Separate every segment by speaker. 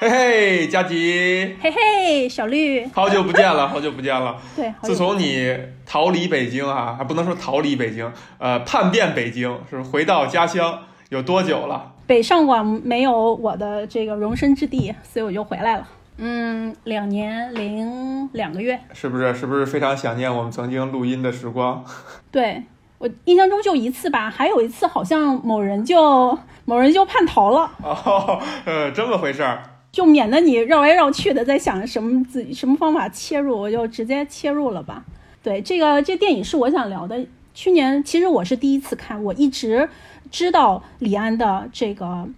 Speaker 1: 嘿嘿，佳吉，
Speaker 2: 嘿嘿，小绿，
Speaker 1: 好久不见了，好久不见了。
Speaker 2: 对，
Speaker 1: 自从你逃离北京啊，还不能说逃离北京，呃，叛变北京，是回到家乡，有多久了？
Speaker 2: 北上广没有我的这个容身之地，所以我就回来了。嗯，两年零两个月，
Speaker 1: 是不是？是不是非常想念我们曾经录音的时光？
Speaker 2: 对我印象中就一次吧，还有一次好像某人就某人就叛逃了。
Speaker 1: 哦，呃，这么回事儿。
Speaker 2: 就免得你绕来绕去的在想什么自己什么方法切入，我就直接切入了吧。对，这个这电影是我想聊的。去年其实我是第一次看，我一直知道李安的这个，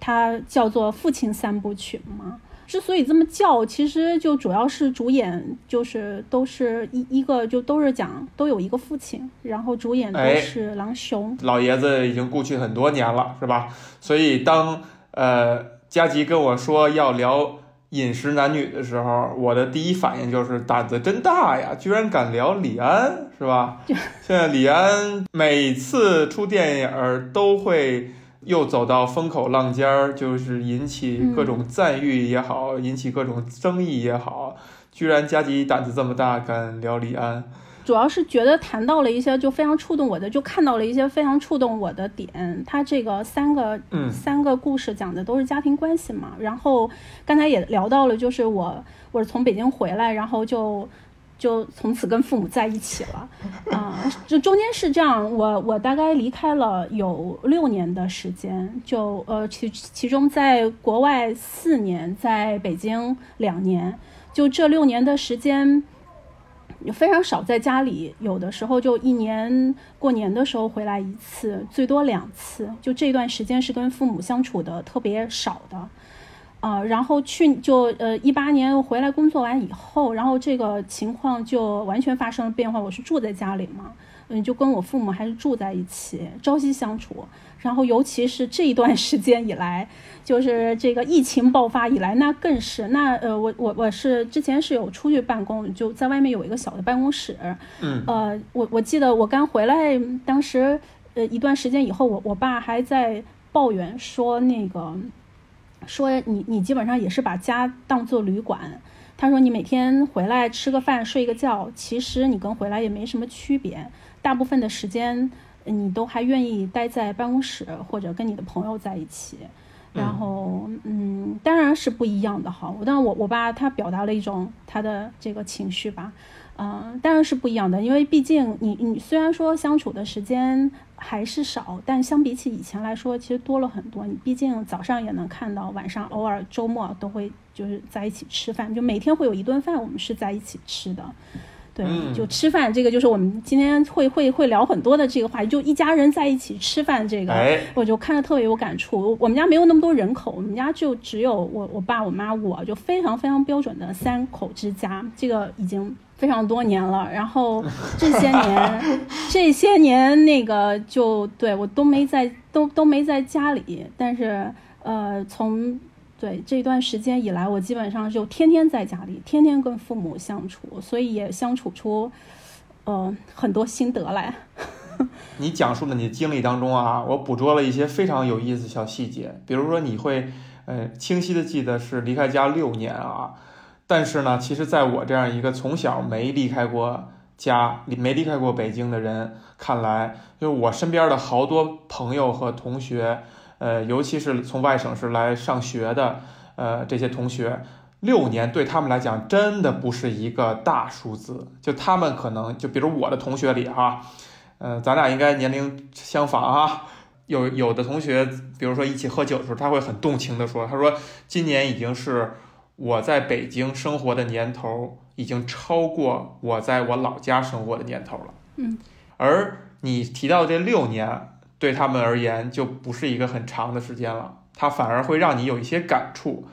Speaker 2: 他叫做《父亲三部曲》嘛。之所以这么叫，其实就主要是主演就是都是一一个就都是讲都有一个父亲，然后主演都是郎雄。
Speaker 1: 老爷子已经故去很多年了，是吧？所以当呃。佳吉跟我说要聊饮食男女的时候，我的第一反应就是胆子真大呀，居然敢聊李安，是吧？现在李安每次出电影都会又走到风口浪尖儿，就是引起各种赞誉也好，引起各种争议也好，居然佳吉胆子这么大，敢聊李安。
Speaker 2: 主要是觉得谈到了一些就非常触动我的，就看到了一些非常触动我的点。他这个三个三个故事讲的都是家庭关系嘛。然后刚才也聊到了，就是我我是从北京回来，然后就就从此跟父母在一起了。啊，就中间是这样，我我大概离开了有六年的时间，就呃其其中在国外四年，在北京两年，就这六年的时间。非常少在家里，有的时候就一年过年的时候回来一次，最多两次。就这段时间是跟父母相处的特别少的，啊，然后去就呃一八年回来工作完以后，然后这个情况就完全发生了变化。我是住在家里嘛，嗯，就跟我父母还是住在一起，朝夕相处。然后尤其是这一段时间以来。就是这个疫情爆发以来，那更是那呃，我我我是之前是有出去办公，就在外面有一个小的办公室。
Speaker 1: 嗯，
Speaker 2: 呃，我我记得我刚回来，当时呃一段时间以后，我我爸还在抱怨说那个，说你你基本上也是把家当做旅馆。他说你每天回来吃个饭睡个觉，其实你跟回来也没什么区别，大部分的时间你都还愿意待在办公室或者跟你的朋友在一起。然后，嗯，当然是不一样的哈。我，但我我爸他表达了一种他的这个情绪吧，嗯，当然是不一样的。因为毕竟你你虽然说相处的时间还是少，但相比起以前来说，其实多了很多。你毕竟早上也能看到，晚上偶尔周末都会就是在一起吃饭，就每天会有一顿饭我们是在一起吃的。对，就吃饭这个就是我们今天会会会聊很多的这个话题，就一家人在一起吃饭这个，我就看着特别有感触。我们家没有那么多人口，我们家就只有我我爸我妈我就非常非常标准的三口之家，这个已经非常多年了。然后这些年 这些年那个就对我都没在都都没在家里，但是呃从。对这段时间以来，我基本上就天天在家里，天天跟父母相处，所以也相处出，呃，很多心得来。
Speaker 1: 你讲述的你的经历当中啊，我捕捉了一些非常有意思的小细节，比如说你会，呃，清晰的记得是离开家六年啊，但是呢，其实在我这样一个从小没离开过家、没离开过北京的人看来，就是我身边的好多朋友和同学。呃，尤其是从外省市来上学的，呃，这些同学，六年对他们来讲真的不是一个大数字。就他们可能，就比如我的同学里哈，呃，咱俩应该年龄相仿啊。有有的同学，比如说一起喝酒的时候，他会很动情的说，他说今年已经是我在北京生活的年头，已经超过我在我老家生活的年头了。
Speaker 2: 嗯，
Speaker 1: 而你提到这六年。对他们而言，就不是一个很长的时间了，它反而会让你有一些感触，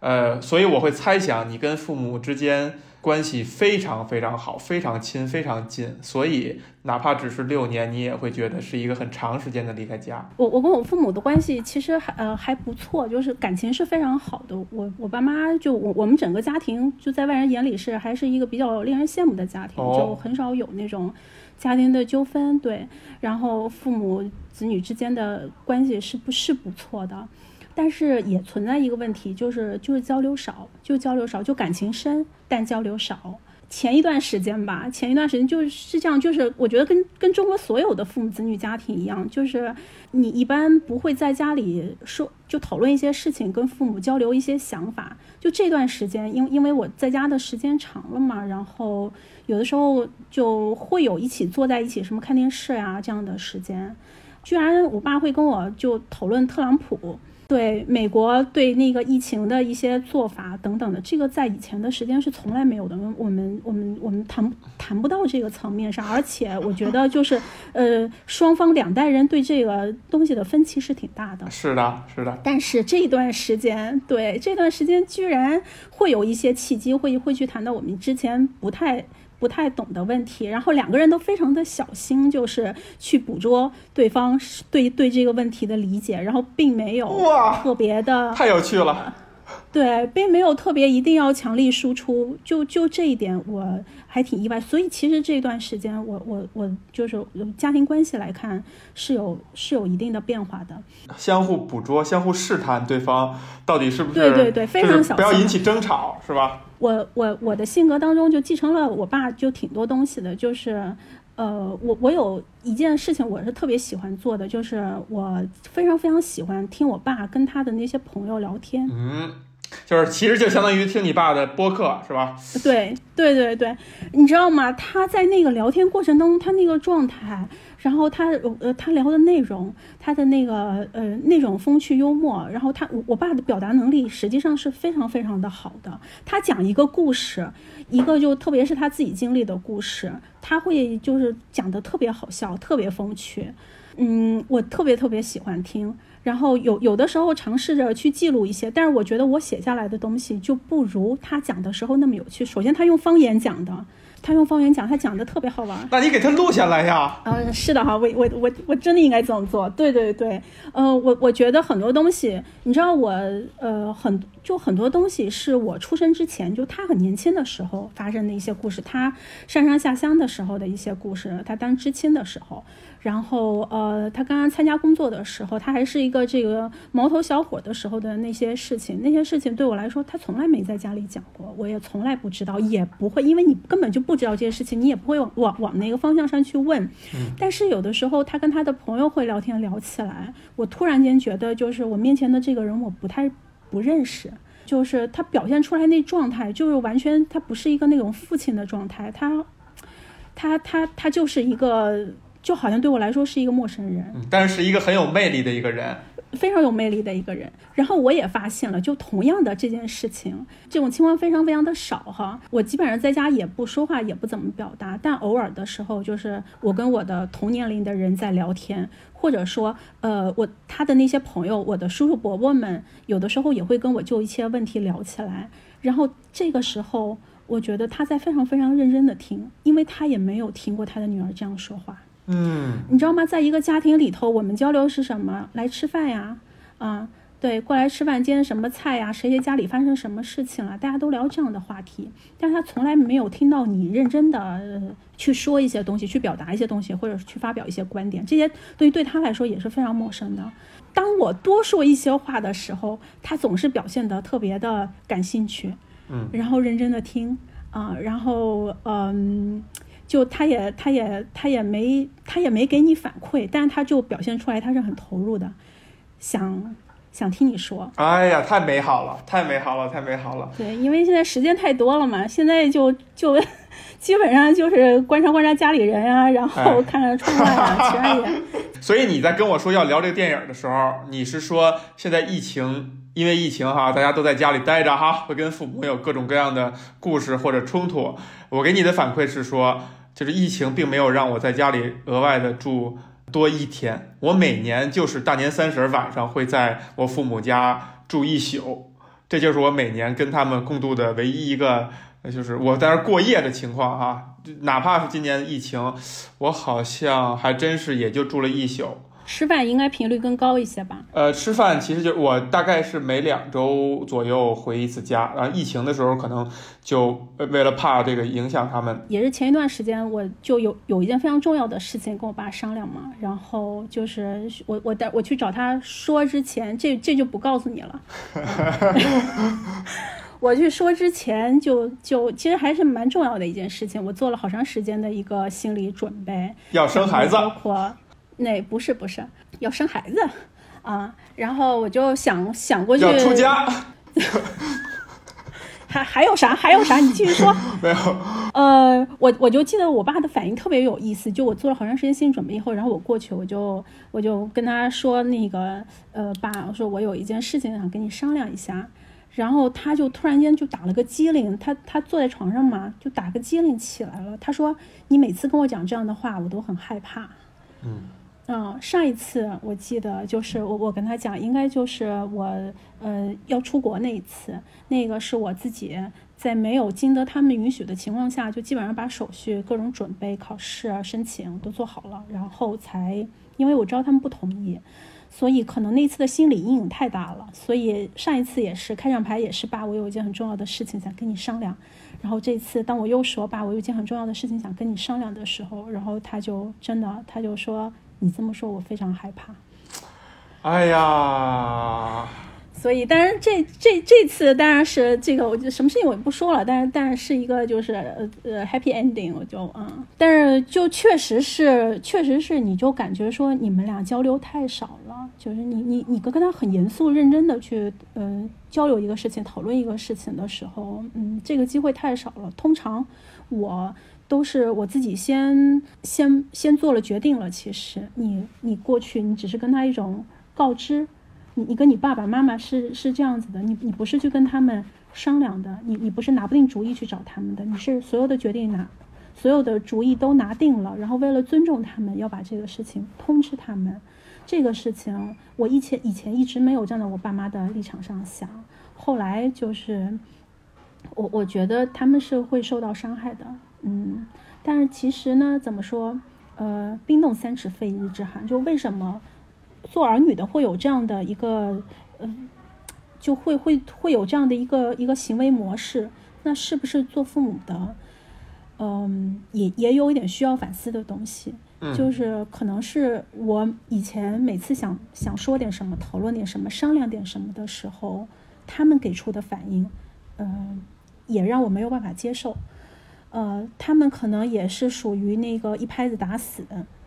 Speaker 1: 呃，所以我会猜想你跟父母之间关系非常非常好，非常亲，非常近，所以哪怕只是六年，你也会觉得是一个很长时间的离开家。
Speaker 2: 我我跟我父母的关系其实还呃还不错，就是感情是非常好的。我我爸妈就我我们整个家庭就在外人眼里是还是一个比较令人羡慕的家庭，就很少有那种。家庭的纠纷，对，然后父母子女之间的关系是不是不错的？但是也存在一个问题，就是就是交流少，就交流少，就感情深，但交流少。前一段时间吧，前一段时间就是这样，就是我觉得跟跟中国所有的父母子女家庭一样，就是你一般不会在家里说就讨论一些事情，跟父母交流一些想法。就这段时间，因因为我在家的时间长了嘛，然后有的时候就会有一起坐在一起什么看电视呀这样的时间。居然我爸会跟我就讨论特朗普。对美国对那个疫情的一些做法等等的，这个在以前的时间是从来没有的。我们我们我们谈谈不到这个层面上，而且我觉得就是，呃，双方两代人对这个东西的分歧是挺大的。
Speaker 1: 是的，是的。
Speaker 2: 但是这段时间，对这段时间居然会有一些契机，会会去谈到我们之前不太。不太懂的问题，然后两个人都非常的小心，就是去捕捉对方对对这个问题的理解，然后并没有特别的
Speaker 1: 太有趣了，
Speaker 2: 对，并没有特别一定要强力输出，就就这一点我还挺意外。所以其实这段时间，我我我就是家庭关系来看是有是有一定的变化的，
Speaker 1: 相互捕捉，相互试探对方到底是不是
Speaker 2: 对对对，非常小心，
Speaker 1: 不要引起争吵，是吧？
Speaker 2: 我我我的性格当中就继承了我爸就挺多东西的，就是，呃，我我有一件事情我是特别喜欢做的，就是我非常非常喜欢听我爸跟他的那些朋友聊天。
Speaker 1: 嗯，就是其实就相当于听你爸的播客是吧？
Speaker 2: 对对对对，你知道吗？他在那个聊天过程当中，他那个状态。然后他呃，他聊的内容，他的那个呃那种风趣幽默，然后他我爸的表达能力实际上是非常非常的好的。他讲一个故事，一个就特别是他自己经历的故事，他会就是讲的特别好笑，特别风趣。嗯，我特别特别喜欢听。然后有有的时候尝试着去记录一些，但是我觉得我写下来的东西就不如他讲的时候那么有趣。首先，他用方言讲的。他用方言讲，他讲的特别好玩。
Speaker 1: 那你给他录下来呀？
Speaker 2: 嗯，是的哈，我我我我真的应该这么做。对对对，呃，我我觉得很多东西，你知道我呃很就很多东西是我出生之前就他很年轻的时候发生的一些故事，他上山下乡的时候的一些故事，他当知青的时候。然后，呃，他刚刚参加工作的时候，他还是一个这个毛头小伙的时候的那些事情，那些事情对我来说，他从来没在家里讲过，我也从来不知道，也不会，因为你根本就不知道这些事情，你也不会往往往那个方向上去问。
Speaker 1: 嗯。
Speaker 2: 但是有的时候，他跟他的朋友会聊天聊起来，我突然间觉得，就是我面前的这个人，我不太不认识，就是他表现出来那状态，就是完全他不是一个那种父亲的状态，他，他他他就是一个。就好像对我来说是一个陌生人，
Speaker 1: 但是是一个很有魅力的一个人，
Speaker 2: 非常有魅力的一个人。然后我也发现了，就同样的这件事情，这种情况非常非常的少哈。我基本上在家也不说话，也不怎么表达，但偶尔的时候，就是我跟我的同年龄的人在聊天，或者说，呃，我他的那些朋友，我的叔叔伯伯们，有的时候也会跟我就一些问题聊起来。然后这个时候，我觉得他在非常非常认真的听，因为他也没有听过他的女儿这样说话。
Speaker 1: 嗯，
Speaker 2: 你知道吗？在一个家庭里头，我们交流是什么？来吃饭呀，啊，对，过来吃饭，今天什么菜呀？谁谁家里发生什么事情了？大家都聊这样的话题，但是他从来没有听到你认真的去说一些东西，去表达一些东西，或者是去发表一些观点，这些东西对他来说也是非常陌生的。当我多说一些话的时候，他总是表现得特别的感兴趣，
Speaker 1: 嗯，
Speaker 2: 然后认真的听，啊，然后嗯。就他也他也他也没他也没给你反馈，但是他就表现出来他是很投入的，想想听你说。
Speaker 1: 哎呀，太美好了，太美好了，太美好了。
Speaker 2: 对，因为现在时间太多了嘛，现在就就 基本上就是观察观察家里人啊，然后看看窗外啊，其他也。
Speaker 1: 所以你在跟我说要聊这个电影的时候，你是说现在疫情？因为疫情哈，大家都在家里待着哈，会跟父母有各种各样的故事或者冲突。我给你的反馈是说。就是疫情并没有让我在家里额外的住多一天，我每年就是大年三十晚上会在我父母家住一宿，这就是我每年跟他们共度的唯一一个，就是我在那过夜的情况哈。哪怕是今年疫情，我好像还真是也就住了一宿。
Speaker 2: 吃饭应该频率更高一些吧？
Speaker 1: 呃，吃饭其实就我大概是每两周左右回一次家，然后疫情的时候可能就为了怕这个影响他们，
Speaker 2: 也是前一段时间我就有有一件非常重要的事情跟我爸商量嘛，然后就是我我带我去找他说之前，这这就不告诉你了。我去说之前就就其实还是蛮重要的一件事情，我做了好长时间的一个心理准备，
Speaker 1: 要生孩子，
Speaker 2: 包括那不是不是要生孩子啊，然后我就想想过去
Speaker 1: 要出家，
Speaker 2: 还还有啥还有啥？你继续说。
Speaker 1: 没有，
Speaker 2: 呃，我我就记得我爸的反应特别有意思，就我做了好长时间心理准备以后，然后我过去我就我就跟他说那个呃爸，我说我有一件事情想跟你商量一下。然后他就突然间就打了个机灵，他他坐在床上嘛，就打个机灵起来了。他说：“你每次跟我讲这样的话，我都很害怕。”
Speaker 1: 嗯，
Speaker 2: 嗯，上一次我记得就是我我跟他讲，应该就是我呃要出国那一次，那个是我自己在没有经得他们允许的情况下，就基本上把手续、各种准备、考试、申请都做好了，然后才因为我知道他们不同意。所以可能那次的心理阴影太大了，所以上一次也是开场牌也是爸，我有一件很重要的事情想跟你商量。然后这次当我又说爸，我有一件很重要的事情想跟你商量的时候，然后他就真的他就说你这么说我非常害怕。
Speaker 1: 哎呀。
Speaker 2: 所以，当然这这这次当然是这个，我就什么事情我就不说了。但是，但是是一个就是呃呃 happy ending，我就嗯，但是就确实是，确实是，你就感觉说你们俩交流太少了。就是你你你跟跟他很严肃认真的去嗯交流一个事情，讨论一个事情的时候，嗯，这个机会太少了。通常我都是我自己先先先做了决定了。其实你你过去你只是跟他一种告知。你你跟你爸爸妈妈是是这样子的，你你不是去跟他们商量的，你你不是拿不定主意去找他们的，你是所有的决定拿，所有的主意都拿定了，然后为了尊重他们，要把这个事情通知他们。这个事情我以前以前一直没有站在我爸妈的立场上想，后来就是我我觉得他们是会受到伤害的，嗯，但是其实呢，怎么说，呃，冰冻三尺非一日之寒，就为什么？做儿女的会有这样的一个，嗯，就会会会有这样的一个一个行为模式。那是不是做父母的，嗯，也也有一点需要反思的东西？就是可能是我以前每次想想说点什么、讨论点什么、商量点什么的时候，他们给出的反应，嗯，也让我没有办法接受。呃，他们可能也是属于那个一拍子打死，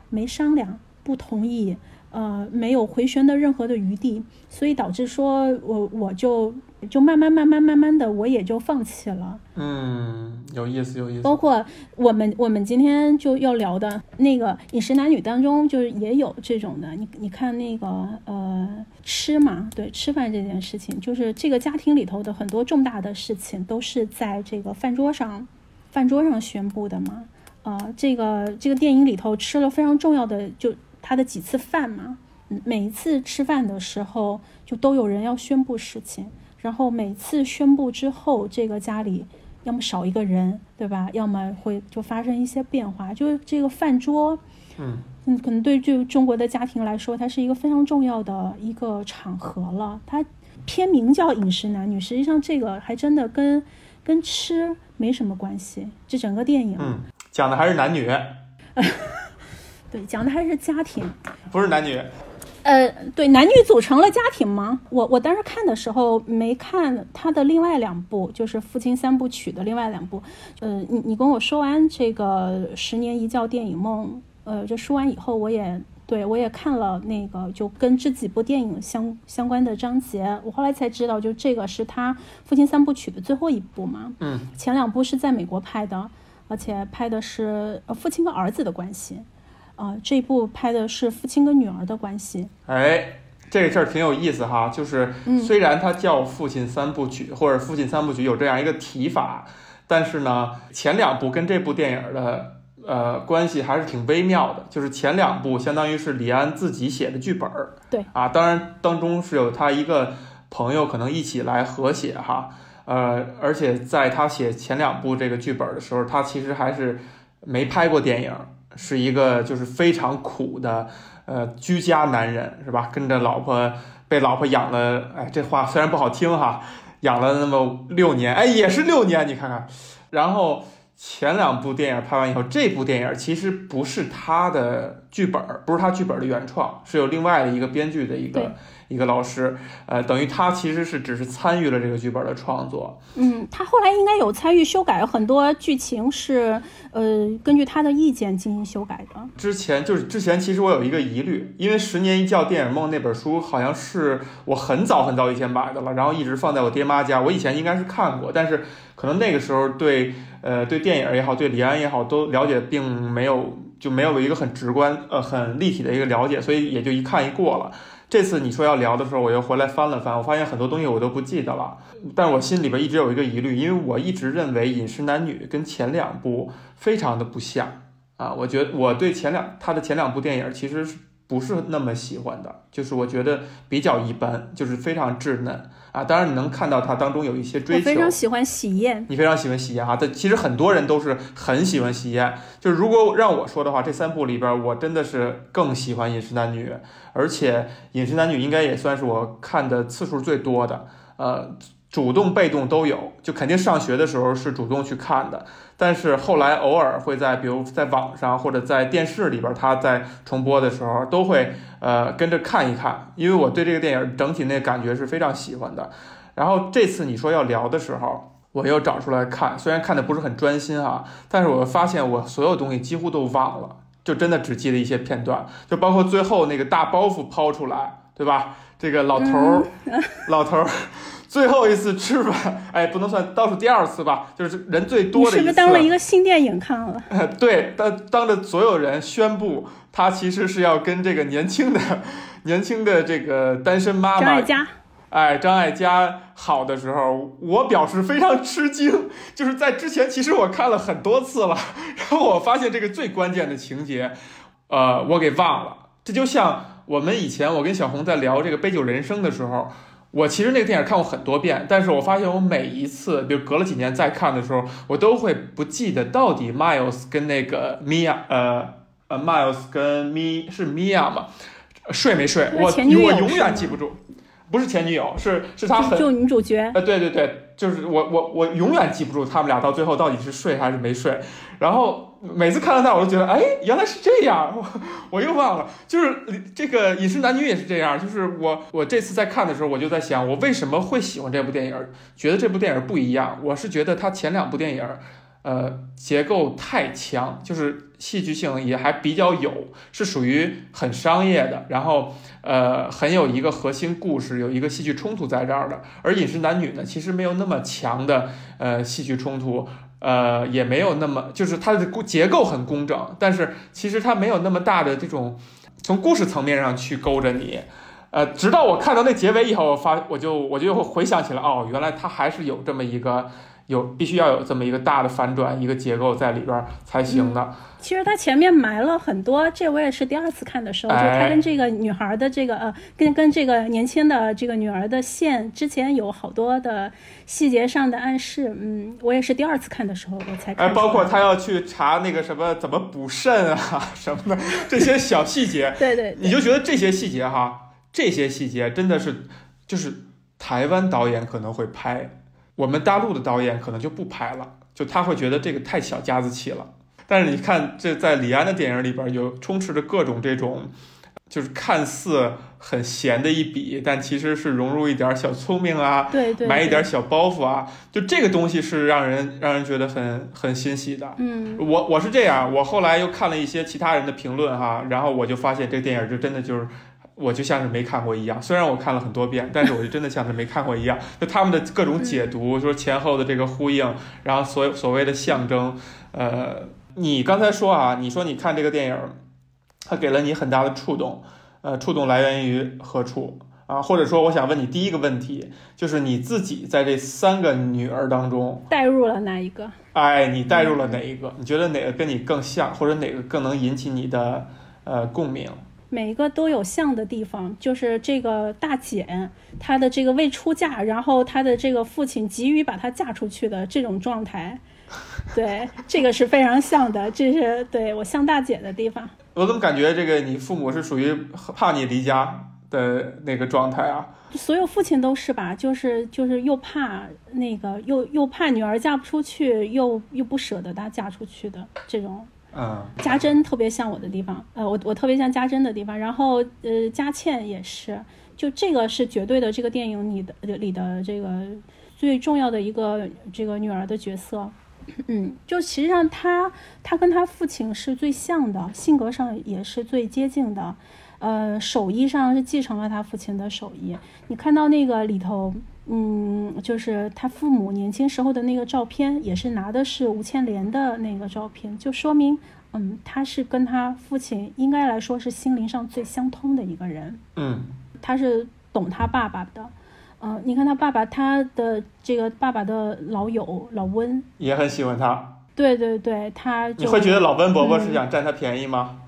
Speaker 2: 没商量，不同意。呃，没有回旋的任何的余地，所以导致说我我就就慢慢慢慢慢慢的我也就放弃了。
Speaker 1: 嗯，有意思有意思。
Speaker 2: 包括我们我们今天就要聊的那个饮食男女当中，就是也有这种的。你你看那个呃吃嘛，对吃饭这件事情，就是这个家庭里头的很多重大的事情都是在这个饭桌上饭桌上宣布的嘛。啊，这个这个电影里头吃了非常重要的就。他的几次饭嘛，每一次吃饭的时候，就都有人要宣布事情，然后每次宣布之后，这个家里要么少一个人，对吧？要么会就发生一些变化。就是这个饭桌，
Speaker 1: 嗯
Speaker 2: 嗯，可能对就中国的家庭来说，它是一个非常重要的一个场合了。它片名叫《饮食男女》，实际上这个还真的跟跟吃没什么关系。这整个电影，
Speaker 1: 嗯，讲的还是男女。
Speaker 2: 对，讲的还是家庭，
Speaker 1: 不是男女。
Speaker 2: 呃，对，男女组成了家庭吗？我我当时看的时候没看他的另外两部，就是《父亲三部曲》的另外两部。呃，你你跟我说完这个《十年一觉电影梦》，呃，这说完以后，我也对我也看了那个就跟这几部电影相相关的章节。我后来才知道，就这个是他《父亲三部曲》的最后一部嘛。
Speaker 1: 嗯。
Speaker 2: 前两部是在美国拍的，而且拍的是呃父亲跟儿子的关系。啊，这一部拍的是父亲跟女儿的关系。
Speaker 1: 哎，这个事儿挺有意思哈，就是虽然它叫《父亲三部曲》或者《父亲三部曲》有这样一个提法，但是呢，前两部跟这部电影的呃关系还是挺微妙的。就是前两部相当于是李安自己写的剧本儿，
Speaker 2: 对
Speaker 1: 啊，当然当中是有他一个朋友可能一起来合写哈，呃，而且在他写前两部这个剧本的时候，他其实还是没拍过电影。是一个就是非常苦的，呃居家男人是吧？跟着老婆被老婆养了，哎，这话虽然不好听哈，养了那么六年，哎，也是六年，你看看，然后。前两部电影拍完以后，这部电影其实不是他的剧本，不是他剧本的原创，是有另外的一个编剧的一个一个老师，呃，等于他其实是只是参与了这个剧本的创作。
Speaker 2: 嗯，他后来应该有参与修改很多剧情，是呃根据他的意见进行修改的。
Speaker 1: 之前就是之前，其实我有一个疑虑，因为《十年一觉电影梦》那本书好像是我很早很早以前买的了，然后一直放在我爹妈家，我以前应该是看过，但是可能那个时候对。呃，对电影也好，对李安也好，都了解并没有就没有一个很直观、呃很立体的一个了解，所以也就一看一过了。这次你说要聊的时候，我又回来翻了翻，我发现很多东西我都不记得了。但我心里边一直有一个疑虑，因为我一直认为《饮食男女》跟前两部非常的不像啊。我觉得我对前两他的前两部电影其实不是那么喜欢的，就是我觉得比较一般，就是非常稚嫩。啊，当然你能看到它当中有一些追求。
Speaker 2: 我非常喜欢喜宴，
Speaker 1: 你非常喜欢喜宴哈。但其实很多人都是很喜欢喜宴。就是如果让我说的话，这三部里边，我真的是更喜欢《饮食男女》，而且《饮食男女》应该也算是我看的次数最多的。呃。主动被动都有，就肯定上学的时候是主动去看的，但是后来偶尔会在，比如在网上或者在电视里边，他在重播的时候都会呃跟着看一看，因为我对这个电影整体那感觉是非常喜欢的。然后这次你说要聊的时候，我又找出来看，虽然看的不是很专心啊，但是我发现我所有东西几乎都忘了，就真的只记得一些片段，就包括最后那个大包袱抛出来，对吧？这个老头儿，老头儿。最后一次吃饭，哎，不能算倒数第二次吧，就是人最多的一次。
Speaker 2: 是不是当了一个新电影看了？
Speaker 1: 对，当当着所有人宣布，他其实是要跟这个年轻的、年轻的这个单身妈妈
Speaker 2: 张艾嘉，
Speaker 1: 哎，张艾嘉好的时候，我表示非常吃惊。就是在之前，其实我看了很多次了，然后我发现这个最关键的情节，呃，我给忘了。这就像我们以前我跟小红在聊这个《杯酒人生》的时候。我其实那个电影看过很多遍，但是我发现我每一次，比如隔了几年再看的时候，我都会不记得到底 Miles 跟那个 Mia，呃呃，Miles 跟 Mi 是 Mia 吗？睡没睡？我我永远记不住。不是前女友，是是他很
Speaker 2: 就女主角。
Speaker 1: 呃，对对对，就是我我我永远记不住他们俩到最后到底是睡还是没睡。然后每次看到他，我都觉得，哎，原来是这样，我我又忘了。就是这个《饮食男女》也是这样，就是我我这次在看的时候，我就在想，我为什么会喜欢这部电影，觉得这部电影不一样。我是觉得他前两部电影。呃，结构太强，就是戏剧性也还比较有，是属于很商业的，然后呃，很有一个核心故事，有一个戏剧冲突在这儿的。而《饮食男女》呢，其实没有那么强的呃戏剧冲突，呃，也没有那么就是它的结构很工整，但是其实它没有那么大的这种从故事层面上去勾着你。呃，直到我看到那结尾以后，我发我就我就回想起来，哦，原来它还是有这么一个。有必须要有这么一个大的反转，一个结构在里边才行的。
Speaker 2: 其实他前面埋了很多，这我也是第二次看的时候，就他跟这个女孩的这个呃，跟跟这个年轻的这个女儿的线之前有好多的细节上的暗示。嗯，我也是第二次看的时候我才。哎，
Speaker 1: 包括他要去查那个什么怎么补肾啊 什么的这些小细节。
Speaker 2: 对对。
Speaker 1: 你就觉得这些细节哈，这些细节真的是就是台湾导演可能会拍。我们大陆的导演可能就不拍了，就他会觉得这个太小家子气了。但是你看，这在李安的电影里边，有充斥着各种这种，就是看似很闲的一笔，但其实是融入一点小聪明啊，
Speaker 2: 对对，
Speaker 1: 埋一点小包袱啊，就这个东西是让人让人觉得很很欣喜的。
Speaker 2: 嗯，
Speaker 1: 我我是这样，我后来又看了一些其他人的评论哈，然后我就发现这电影就真的就是。我就像是没看过一样，虽然我看了很多遍，但是我就真的像是没看过一样。就他们的各种解读，说前后的这个呼应，然后所所谓的象征，呃，你刚才说啊，你说你看这个电影，它给了你很大的触动，呃，触动来源于何处啊？或者说，我想问你第一个问题，就是你自己在这三个女儿当中
Speaker 2: 带入了哪一个？
Speaker 1: 哎，你带入了哪一个？你觉得哪个跟你更像，或者哪个更能引起你的呃共鸣？
Speaker 2: 每一个都有像的地方，就是这个大姐她的这个未出嫁，然后她的这个父亲急于把她嫁出去的这种状态，对，这个是非常像的，这是对我像大姐的地方。
Speaker 1: 我怎么感觉这个你父母是属于怕你离家的那个状态啊？
Speaker 2: 所有父亲都是吧，就是就是又怕那个又又怕女儿嫁不出去，又又不舍得她嫁出去的这种。
Speaker 1: 嗯，
Speaker 2: 家珍特别像我的地方，呃，我我特别像家珍的地方，然后呃，佳倩也是，就这个是绝对的，这个电影里的里的这个最重要的一个这个女儿的角色，嗯，就实际上她她跟她父亲是最像的，性格上也是最接近的，呃，手艺上是继承了她父亲的手艺，你看到那个里头。嗯，就是他父母年轻时候的那个照片，也是拿的是吴倩莲的那个照片，就说明，嗯，他是跟他父亲应该来说是心灵上最相通的一个人。
Speaker 1: 嗯，
Speaker 2: 他是懂他爸爸的。嗯，你看他爸爸，他的这个爸爸的老友老温
Speaker 1: 也很喜欢他。
Speaker 2: 对对对，他
Speaker 1: 你会觉得老温伯伯是想占他便宜吗？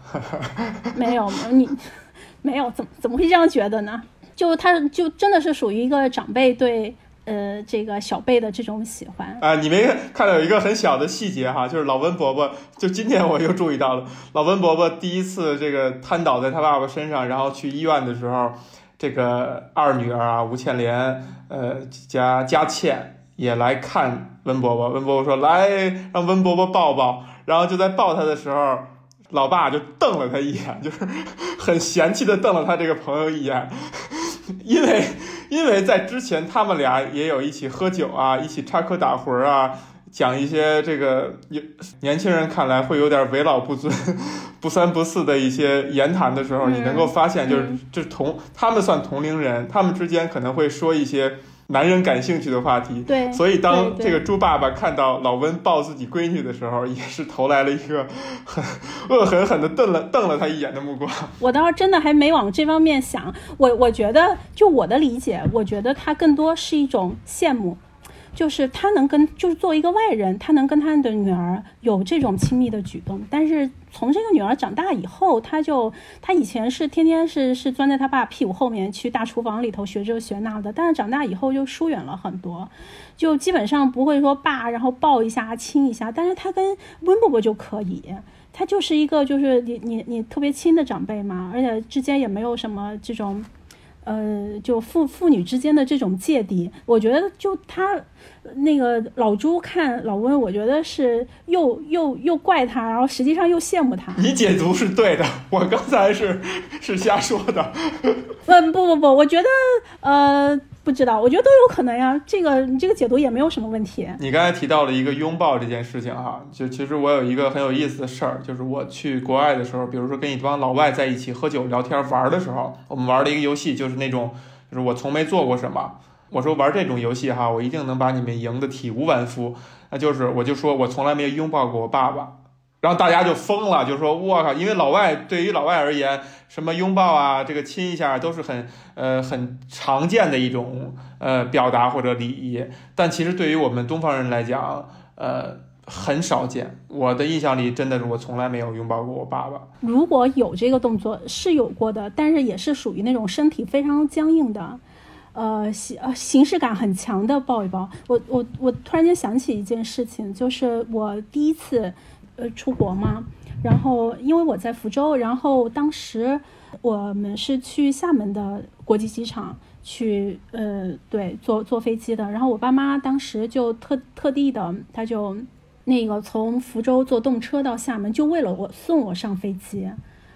Speaker 2: 没有，你 没有，怎么怎么会这样觉得呢？就他就真的是属于一个长辈对呃这个小辈的这种喜欢
Speaker 1: 啊，你没看到有一个很小的细节哈，就是老温伯伯，就今天我又注意到了，老温伯伯第一次这个瘫倒在他爸爸身上，然后去医院的时候，这个二女儿啊吴倩莲呃加佳倩也来看温伯伯，温伯伯说来让温伯伯抱抱，然后就在抱他的时候。老爸就瞪了他一眼，就是很嫌弃的瞪了他这个朋友一眼，因为因为在之前他们俩也有一起喝酒啊，一起插科打诨啊，讲一些这个有年轻人看来会有点为老不尊、不三不四的一些言谈的时候，你能够发现，就是就是同他们算同龄人，他们之间可能会说一些。男人感兴趣的话题，
Speaker 2: 对，
Speaker 1: 所以当这个猪爸爸看到老温抱自己闺女的时候，也是投来了一个很恶狠狠的瞪了瞪了他一眼的目光。
Speaker 2: 我倒是真的还没往这方面想，我我觉得就我的理解，我觉得他更多是一种羡慕。就是他能跟，就是作为一个外人，他能跟他的女儿有这种亲密的举动。但是从这个女儿长大以后，她就她以前是天天是是钻在她爸屁股后面去大厨房里头学这学那的，但是长大以后就疏远了很多，就基本上不会说爸，然后抱一下亲一下。但是她跟温伯伯就可以，他就是一个就是你你你特别亲的长辈嘛，而且之间也没有什么这种。呃，就父父女之间的这种芥蒂，我觉得就他那个老朱看老温，我觉得是又又又怪他，然后实际上又羡慕他。
Speaker 1: 你解读是对的，我刚才是是瞎说的。
Speaker 2: 嗯，不不不，我觉得呃。不知道，我觉得都有可能呀。这个你这个解读也没有什么问题。
Speaker 1: 你刚才提到了一个拥抱这件事情哈，就其实我有一个很有意思的事儿，就是我去国外的时候，比如说跟一帮老外在一起喝酒聊天玩的时候，我们玩了一个游戏就是那种，就是我从没做过什么，我说玩这种游戏哈，我一定能把你们赢得体无完肤，那就是我就说我从来没有拥抱过我爸爸。然后大家就疯了，就说我靠，因为老外对于老外而言，什么拥抱啊，这个亲一下都是很呃很常见的一种呃表达或者礼仪，但其实对于我们东方人来讲，呃很少见。我的印象里，真的是我从来没有拥抱过我爸爸。
Speaker 2: 如果有这个动作，是有过的，但是也是属于那种身体非常僵硬的，呃形呃形式感很强的抱一抱。我我我突然间想起一件事情，就是我第一次。呃，出国嘛，然后因为我在福州，然后当时我们是去厦门的国际机场去，呃，对，坐坐飞机的。然后我爸妈当时就特特地的，他就那个从福州坐动车到厦门，就为了我送我上飞机。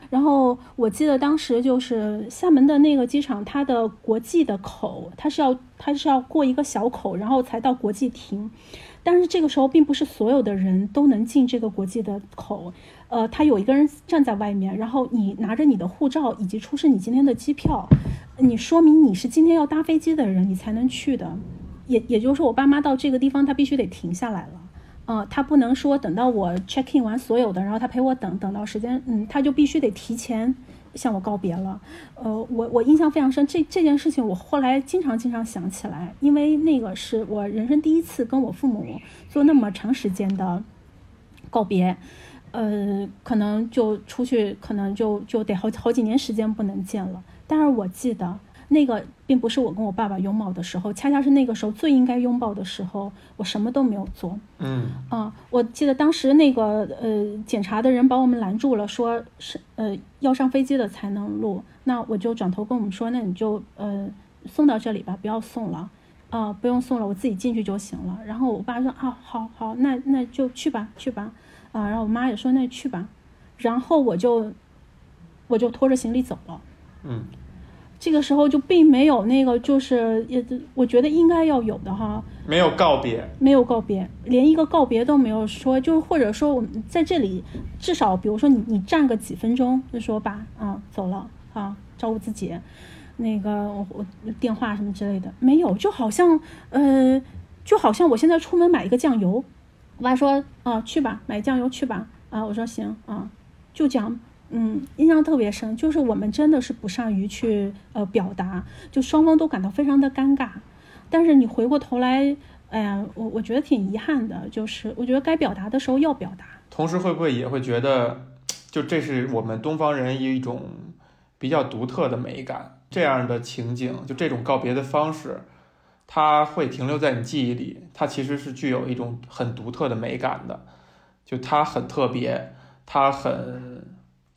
Speaker 2: 然后我记得当时就是厦门的那个机场，它的国际的口，它是要它是要过一个小口，然后才到国际停。但是这个时候，并不是所有的人都能进这个国际的口，呃，他有一个人站在外面，然后你拿着你的护照以及出示你今天的机票，你说明你是今天要搭飞机的人，你才能去的。也也就是说，我爸妈到这个地方，他必须得停下来了，呃，他不能说等到我 check in 完所有的，然后他陪我等等到时间，嗯，他就必须得提前。向我告别了，呃，我我印象非常深，这这件事情我后来经常经常想起来，因为那个是我人生第一次跟我父母做那么长时间的告别，呃，可能就出去，可能就就得好好几年时间不能见了。但是我记得那个并不是我跟我爸爸拥抱的时候，恰恰是那个时候最应该拥抱的时候，我什么都没有做。
Speaker 1: 嗯
Speaker 2: 啊，我记得当时那个呃检查的人把我们拦住了，说是呃要上飞机的才能录。那我就转头跟我们说，那你就呃送到这里吧，不要送了，啊不用送了，我自己进去就行了。然后我爸说啊好好，那那就去吧去吧，啊然后我妈也说那去吧，然后我就我就拖着行李走了。
Speaker 1: 嗯
Speaker 2: 这个时候就并没有那个，就是也，我觉得应该要有的哈，
Speaker 1: 没有告别。
Speaker 2: 没有告别，连一个告别都没有说，就或者说我们在这里，至少比如说你你站个几分钟，就说吧啊走了啊，照顾自己，那个我我电话什么之类的没有，就好像呃，就好像我现在出门买一个酱油，我爸说啊去吧，买酱油去吧啊，我说行啊，就这样。嗯，印象特别深，就是我们真的是不善于去呃表达，就双方都感到非常的尴尬。但是你回过头来，哎呀，我我觉得挺遗憾的，就是我觉得该表达的时候要表达。
Speaker 1: 同时，会不会也会觉得，就这是我们东方人一种比较独特的美感？这样的情景，就这种告别的方式，它会停留在你记忆里，它其实是具有一种很独特的美感的，就它很特别，它很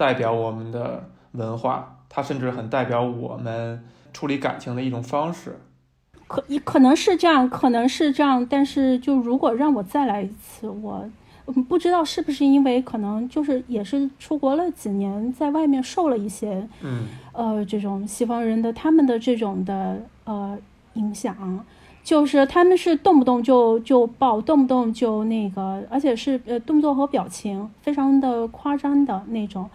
Speaker 1: 代表我们的文化，它甚至很代表我们处理感情的一种方式。
Speaker 2: 可可能是这样，可能是这样，但是就如果让我再来一次，我嗯不知道是不是因为可能就是也是出国了几年，在外面受了一些
Speaker 1: 嗯
Speaker 2: 呃这种西方人的他们的这种的呃影响，就是他们是动不动就就抱，动不动就那个，而且是呃动作和表情非常的夸张的那种。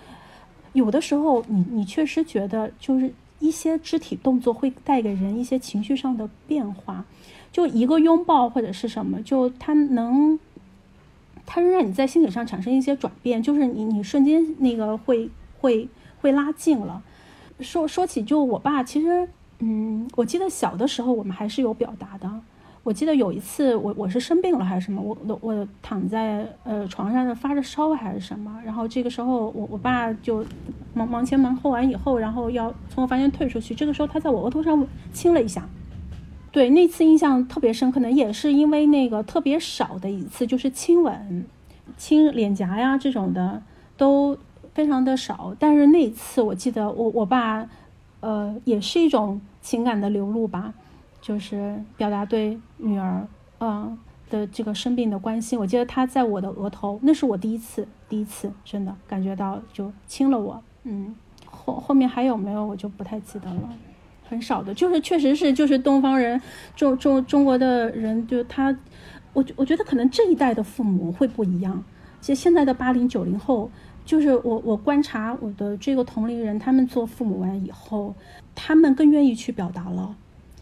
Speaker 2: 有的时候你你确实觉得就是一些肢体动作会带给人一些情绪上的变化，就一个拥抱或者是什么，就它能。它能让你在心理上产生一些转变，就是你你瞬间那个会会会拉近了。说说起就我爸，其实嗯，我记得小的时候我们还是有表达的。我记得有一次我我是生病了还是什么，我我我躺在呃床上发着烧还是什么，然后这个时候我我爸就忙忙前忙后完以后，然后要从我房间退出去，这个时候他在我额头上亲了一下。对，那次印象特别深，可能也是因为那个特别少的一次，就是亲吻、亲脸颊呀这种的都非常的少。但是那次我记得我我爸，呃，也是一种情感的流露吧，就是表达对女儿嗯的这个生病的关心。我记得他在我的额头，那是我第一次，第一次真的感觉到就亲了我。嗯，后后面还有没有我就不太记得了。很少的，就是确实是，就是东方人，中中中国的人，就他，我我觉得可能这一代的父母会不一样。其实现在的八零九零后，就是我我观察我的这个同龄人，他们做父母完以后，他们更愿意去表达了。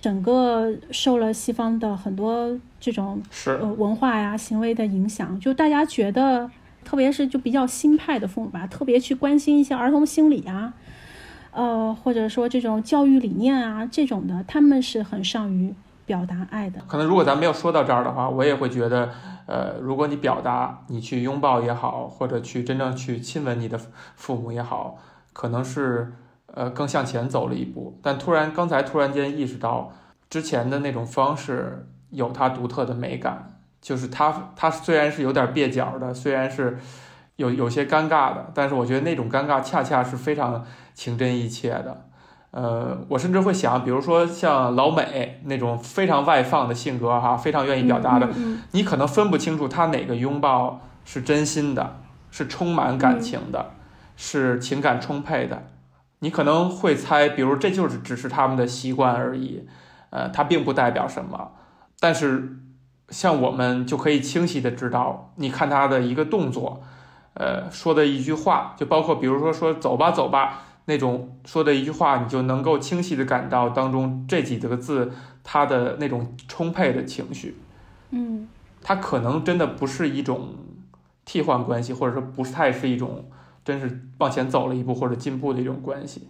Speaker 2: 整个受了西方的很多这种
Speaker 1: 是
Speaker 2: 呃文化呀、行为的影响，就大家觉得，特别是就比较新派的父母吧，特别去关心一些儿童心理啊。呃，或者说这种教育理念啊，这种的，他们是很善于表达爱的。
Speaker 1: 可能如果咱没有说到这儿的话，我也会觉得，呃，如果你表达，你去拥抱也好，或者去真正去亲吻你的父母也好，可能是呃更向前走了一步。但突然刚才突然间意识到，之前的那种方式有它独特的美感，就是它它虽然是有点蹩脚的，虽然是有有些尴尬的，但是我觉得那种尴尬恰恰是非常。情真意切的，呃，我甚至会想，比如说像老美那种非常外放的性格哈，非常愿意表达的，你可能分不清楚他哪个拥抱是真心的，是充满感情的，是情感充沛的，你可能会猜，比如这就是只是他们的习惯而已，呃，它并不代表什么，但是像我们就可以清晰的知道，你看他的一个动作，呃，说的一句话，就包括比如说说走吧走吧。那种说的一句话，你就能够清晰的感到当中这几个字，它的那种充沛的情绪。
Speaker 2: 嗯，
Speaker 1: 它可能真的不是一种替换关系，或者说不太是一种真是往前走了一步或者进步的一种关系。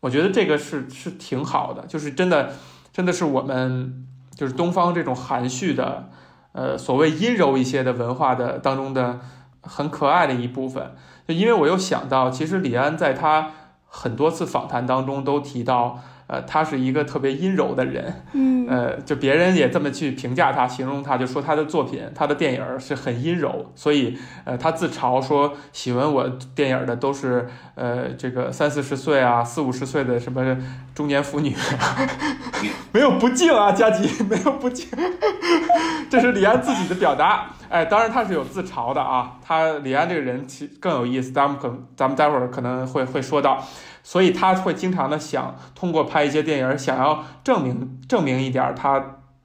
Speaker 1: 我觉得这个是是挺好的，就是真的真的是我们就是东方这种含蓄的，呃，所谓阴柔一些的文化的当中的很可爱的一部分。就因为我又想到，其实李安在他很多次访谈当中都提到，呃，他是一个特别阴柔的人，
Speaker 2: 嗯，
Speaker 1: 呃，就别人也这么去评价他，形容他，就说他的作品，他的电影是很阴柔，所以，呃，他自嘲说喜欢我电影的都是，呃，这个三四十岁啊，四五十岁的什么中年妇女，没有不敬啊，佳琪，没有不敬，这是李安自己的表达，哎，当然他是有自嘲的啊，他李安这个人其更有意思，咱们可咱们待会儿可能会会说到。所以他会经常的想通过拍一些电影，想要证明证明一点他，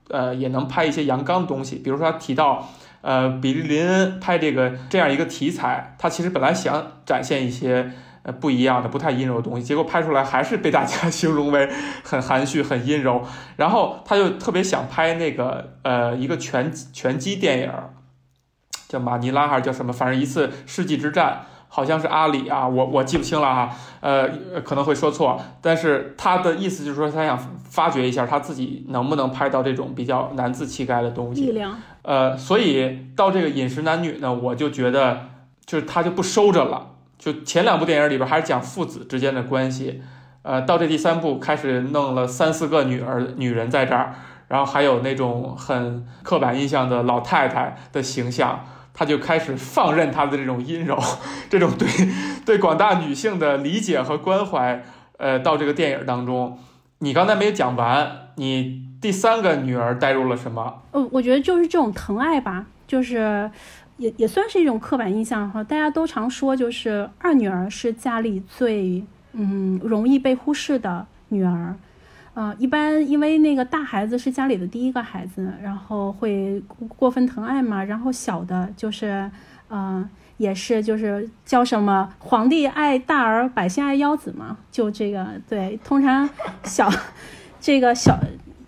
Speaker 1: 呃，也能拍一些阳刚的东西。比如说他提到，呃，比利林恩拍这个这样一个题材，他其实本来想展现一些呃不一样的、不太阴柔的东西，结果拍出来还是被大家形容为很含蓄、很阴柔。然后他就特别想拍那个呃一个拳拳击电影，叫马尼拉还是叫什么？反正一次世纪之战。好像是阿里啊，我我记不清了哈，呃，可能会说错，但是他的意思就是说，他想发掘一下他自己能不能拍到这种比较男子气概的东西。
Speaker 2: 力量。
Speaker 1: 呃，所以到这个饮食男女呢，我就觉得就是他就不收着了，就前两部电影里边还是讲父子之间的关系，呃，到这第三部开始弄了三四个女儿女人在这儿，然后还有那种很刻板印象的老太太的形象。他就开始放任他的这种阴柔，这种对 对广大女性的理解和关怀，呃，到这个电影当中，你刚才没讲完，你第三个女儿带入了什么？
Speaker 2: 呃，我觉得就是这种疼爱吧，就是也也算是一种刻板印象哈。大家都常说，就是二女儿是家里最嗯容易被忽视的女儿。呃，一般因为那个大孩子是家里的第一个孩子，然后会过分疼爱嘛，然后小的就是，呃，也是就是叫什么皇帝爱大儿，百姓爱幺子嘛，就这个对，通常小 这个小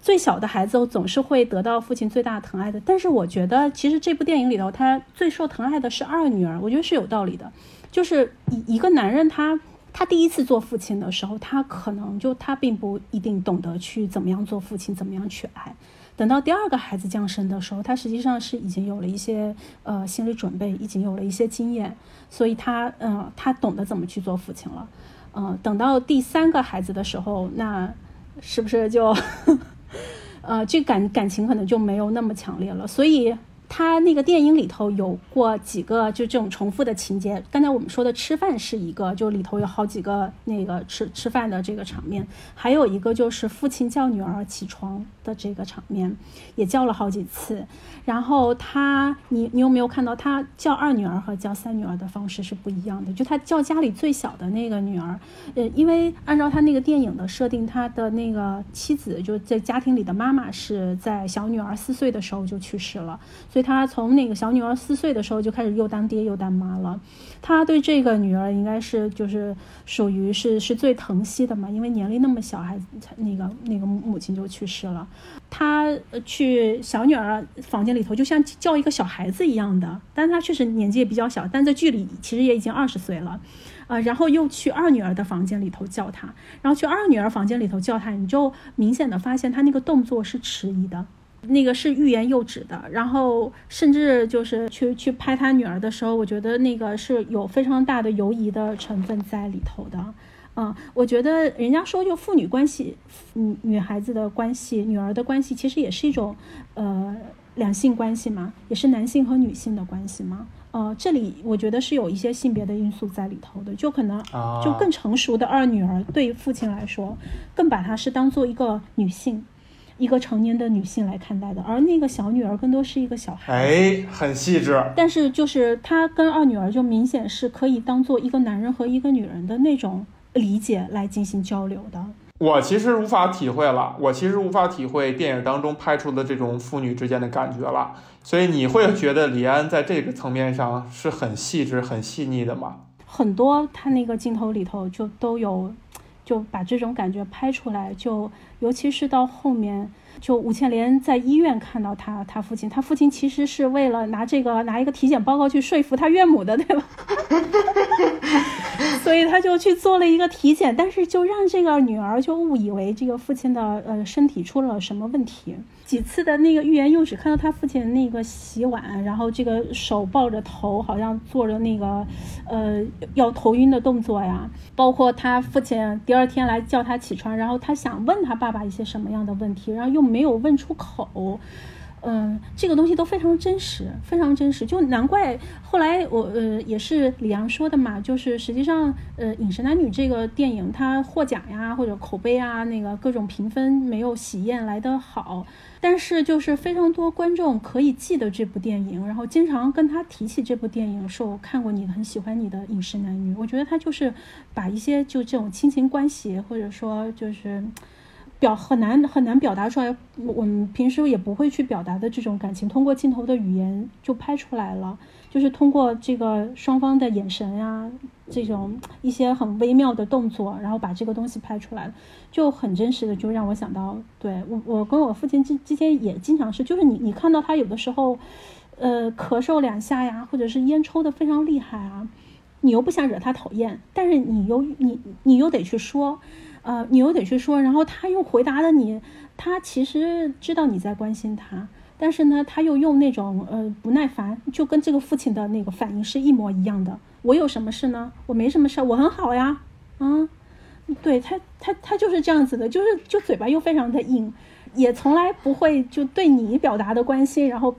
Speaker 2: 最小的孩子总是会得到父亲最大疼爱的。但是我觉得其实这部电影里头，他最受疼爱的是二女儿，我觉得是有道理的，就是一一个男人他。他第一次做父亲的时候，他可能就他并不一定懂得去怎么样做父亲，怎么样去爱。等到第二个孩子降生的时候，他实际上是已经有了一些呃心理准备，已经有了一些经验，所以他嗯他懂得怎么去做父亲了。嗯，等到第三个孩子的时候，那是不是就呃这感感情可能就没有那么强烈了？所以。他那个电影里头有过几个就这种重复的情节，刚才我们说的吃饭是一个，就里头有好几个那个吃吃饭的这个场面，还有一个就是父亲叫女儿起床的这个场面，也叫了好几次。然后他，你你有没有看到他叫二女儿和叫三女儿的方式是不一样的？就他叫家里最小的那个女儿，呃，因为按照他那个电影的设定，他的那个妻子就在家庭里的妈妈是在小女儿四岁的时候就去世了，所以。他从那个小女儿四岁的时候就开始又当爹又当妈了，他对这个女儿应该是就是属于是是最疼惜的嘛，因为年龄那么小，孩子那个那个母亲就去世了，他去小女儿房间里头就像叫一个小孩子一样的，但他确实年纪也比较小，但在剧里其实也已经二十岁了，呃，然后又去二女儿的房间里头叫她，然后去二女儿房间里头叫她，你就明显的发现他那个动作是迟疑的。那个是欲言又止的，然后甚至就是去去拍他女儿的时候，我觉得那个是有非常大的犹疑的成分在里头的。嗯，我觉得人家说就父女关系，女女孩子的关系，女儿的关系，其实也是一种呃两性关系嘛，也是男性和女性的关系嘛。呃，这里我觉得是有一些性别的因素在里头的，就可能就更成熟的二女儿对父亲来说，更把她是当做一个女性。一个成年的女性来看待的，而那个小女儿更多是一个小孩。
Speaker 1: 哎，很细致。
Speaker 2: 但是就是她跟二女儿就明显是可以当做一个男人和一个女人的那种理解来进行交流的。
Speaker 1: 我其实无法体会了，我其实无法体会电影当中拍出的这种父女之间的感觉了。所以你会觉得李安在这个层面上是很细致、很细腻的吗？
Speaker 2: 很多他那个镜头里头就都有。就把这种感觉拍出来，就尤其是到后面，就吴倩莲在医院看到他他父亲，他父亲其实是为了拿这个拿一个体检报告去说服他岳母的，对吧？所以他就去做了一个体检，但是就让这个女儿就误以为这个父亲的呃身体出了什么问题。几次的那个欲言又止，看到他父亲那个洗碗，然后这个手抱着头，好像做着那个呃要头晕的动作呀。包括他父亲第二天来叫他起床，然后他想问他爸爸一些什么样的问题，然后又没有问出口。嗯，这个东西都非常真实，非常真实，就难怪后来我呃也是李阳说的嘛，就是实际上呃《饮食男女》这个电影它获奖呀或者口碑啊那个各种评分没有《喜宴》来得好，但是就是非常多观众可以记得这部电影，然后经常跟他提起这部电影，说我看过你很喜欢你的《饮食男女》，我觉得他就是把一些就这种亲情关系或者说就是。表很难很难表达出来，我们平时也不会去表达的这种感情，通过镜头的语言就拍出来了，就是通过这个双方的眼神呀，这种一些很微妙的动作，然后把这个东西拍出来，就很真实的，就让我想到，对我我跟我父亲之之间也经常是，就是你你看到他有的时候，呃，咳嗽两下呀，或者是烟抽的非常厉害啊，你又不想惹他讨厌，但是你又你你又得去说。呃，你又得去说，然后他又回答了你，他其实知道你在关心他，但是呢，他又用那种呃不耐烦，就跟这个父亲的那个反应是一模一样的。我有什么事呢？我没什么事，我很好呀。啊，对他，他他就是这样子的，就是就嘴巴又非常的硬，也从来不会就对你表达的关心，然后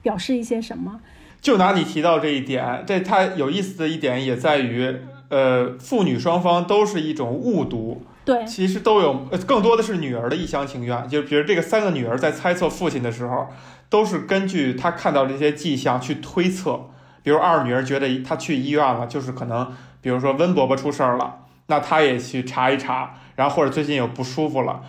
Speaker 2: 表示一些什么。
Speaker 1: 就拿你提到这一点，这他有意思的一点也在于。呃，父女双方都是一种误读，
Speaker 2: 对，
Speaker 1: 其实都有，更多的是女儿的一厢情愿。就比如这个三个女儿在猜测父亲的时候，都是根据她看到这些迹象去推测。比如二女儿觉得她去医院了，就是可能，比如说温伯伯出事儿了，那她也去查一查，然后或者最近有不舒服了。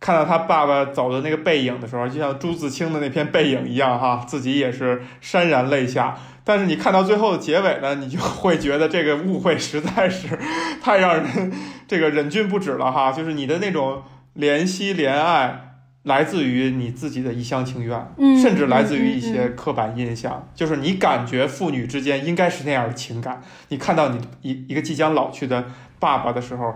Speaker 1: 看到他爸爸走的那个背影的时候，就像朱自清的那篇背影一样，哈，自己也是潸然泪下。但是你看到最后的结尾呢，你就会觉得这个误会实在是 太让人这个忍俊不止了，哈。就是你的那种怜惜怜爱，来自于你自己的一厢情愿，甚至来自于一些刻板印象。就是你感觉父女之间应该是那样的情感，你看到你一一个即将老去的爸爸的时候，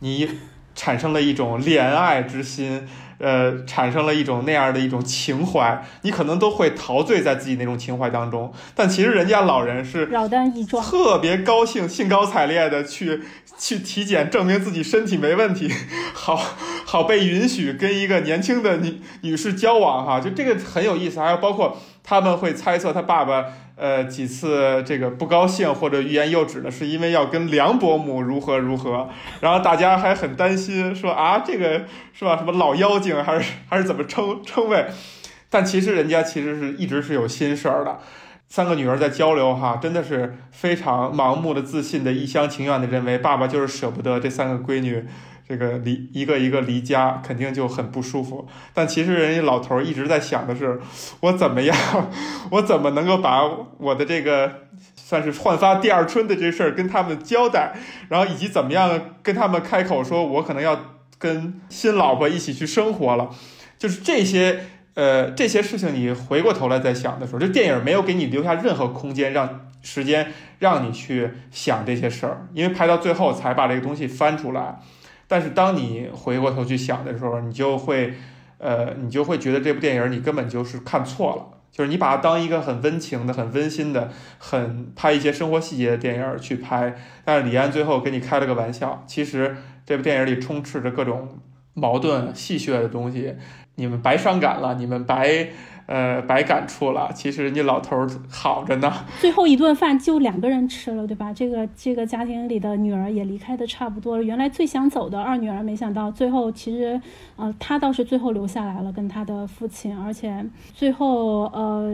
Speaker 1: 你。产生了一种怜爱之心，呃，产生了一种那样的一种情怀，你可能都会陶醉在自己那种情怀当中。但其实人家老人是
Speaker 2: 老当益壮，
Speaker 1: 特别高兴、兴高采烈的去去体检，证明自己身体没问题，好好被允许跟一个年轻的女女士交往哈，就这个很有意思。还有包括他们会猜测他爸爸。呃，几次这个不高兴或者欲言又止呢，是因为要跟梁伯母如何如何，然后大家还很担心，说啊，这个是吧？什么老妖精还是还是怎么称称谓？但其实人家其实是一直是有心事儿的。三个女儿在交流哈，真的是非常盲目的自信的一厢情愿的认为爸爸就是舍不得这三个闺女。这个离一个一个离家，肯定就很不舒服。但其实人家老头一直在想的是，我怎么样，我怎么能够把我的这个算是焕发第二春的这事儿跟他们交代，然后以及怎么样跟他们开口说，我可能要跟新老婆一起去生活了。就是这些呃这些事情，你回过头来再想的时候，这电影没有给你留下任何空间，让时间让你去想这些事儿，因为拍到最后才把这个东西翻出来。但是当你回过头去想的时候，你就会，呃，你就会觉得这部电影你根本就是看错了，就是你把它当一个很温情的、很温馨的、很拍一些生活细节的电影去拍。但是李安最后给你开了个玩笑，其实这部电影里充斥着各种矛盾、戏谑的东西，你们白伤感了，你们白。呃，白感触了。其实人家老头儿好着呢。
Speaker 2: 最后一顿饭就两个人吃了，对吧？这个这个家庭里的女儿也离开的差不多了。原来最想走的二女儿，没想到最后其实，呃，她倒是最后留下来了，跟她的父亲。而且最后，呃，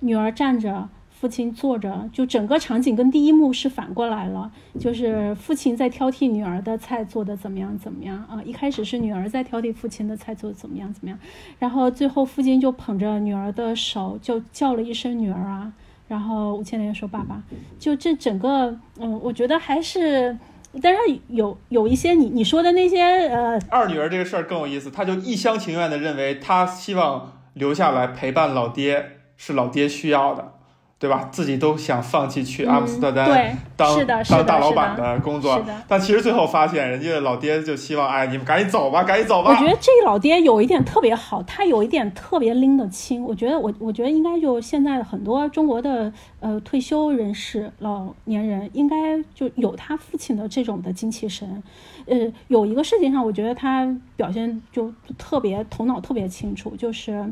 Speaker 2: 女儿站着。父亲坐着，就整个场景跟第一幕是反过来了，就是父亲在挑剔女儿的菜做的怎么样怎么样啊。一开始是女儿在挑剔父亲的菜做的怎么样怎么样，然后最后父亲就捧着女儿的手就叫了一声女儿啊，然后吴千莲说爸爸。就这整个，嗯，我觉得还是，但是有有一些你你说的那些呃，
Speaker 1: 二女儿这个事儿更有意思，她就一厢情愿的认为她希望留下来陪伴老爹是老爹需要的。对吧？自己都想放弃去阿姆斯特丹
Speaker 2: 对，
Speaker 1: 当当大老板
Speaker 2: 的。
Speaker 1: 工作，但其实最后发现，人家老爹就希望，哎，你们赶紧走吧，赶紧走吧。
Speaker 2: 我觉得这老爹有一点特别好，他有一点特别拎得清。我觉得我我觉得应该就现在很多中国的呃退休人士、老年人，应该就有他父亲的这种的精气神。呃，有一个事情上，我觉得他表现就特别头脑特别清楚，就是。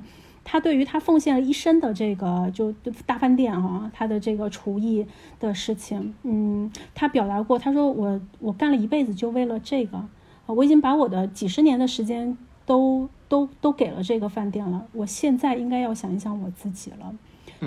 Speaker 2: 他对于他奉献了一生的这个就大饭店啊，他的这个厨艺的事情，嗯，他表达过，他说我我干了一辈子就为了这个，啊我已经把我的几十年的时间都都都给了这个饭店了，我现在应该要想一想我自己了。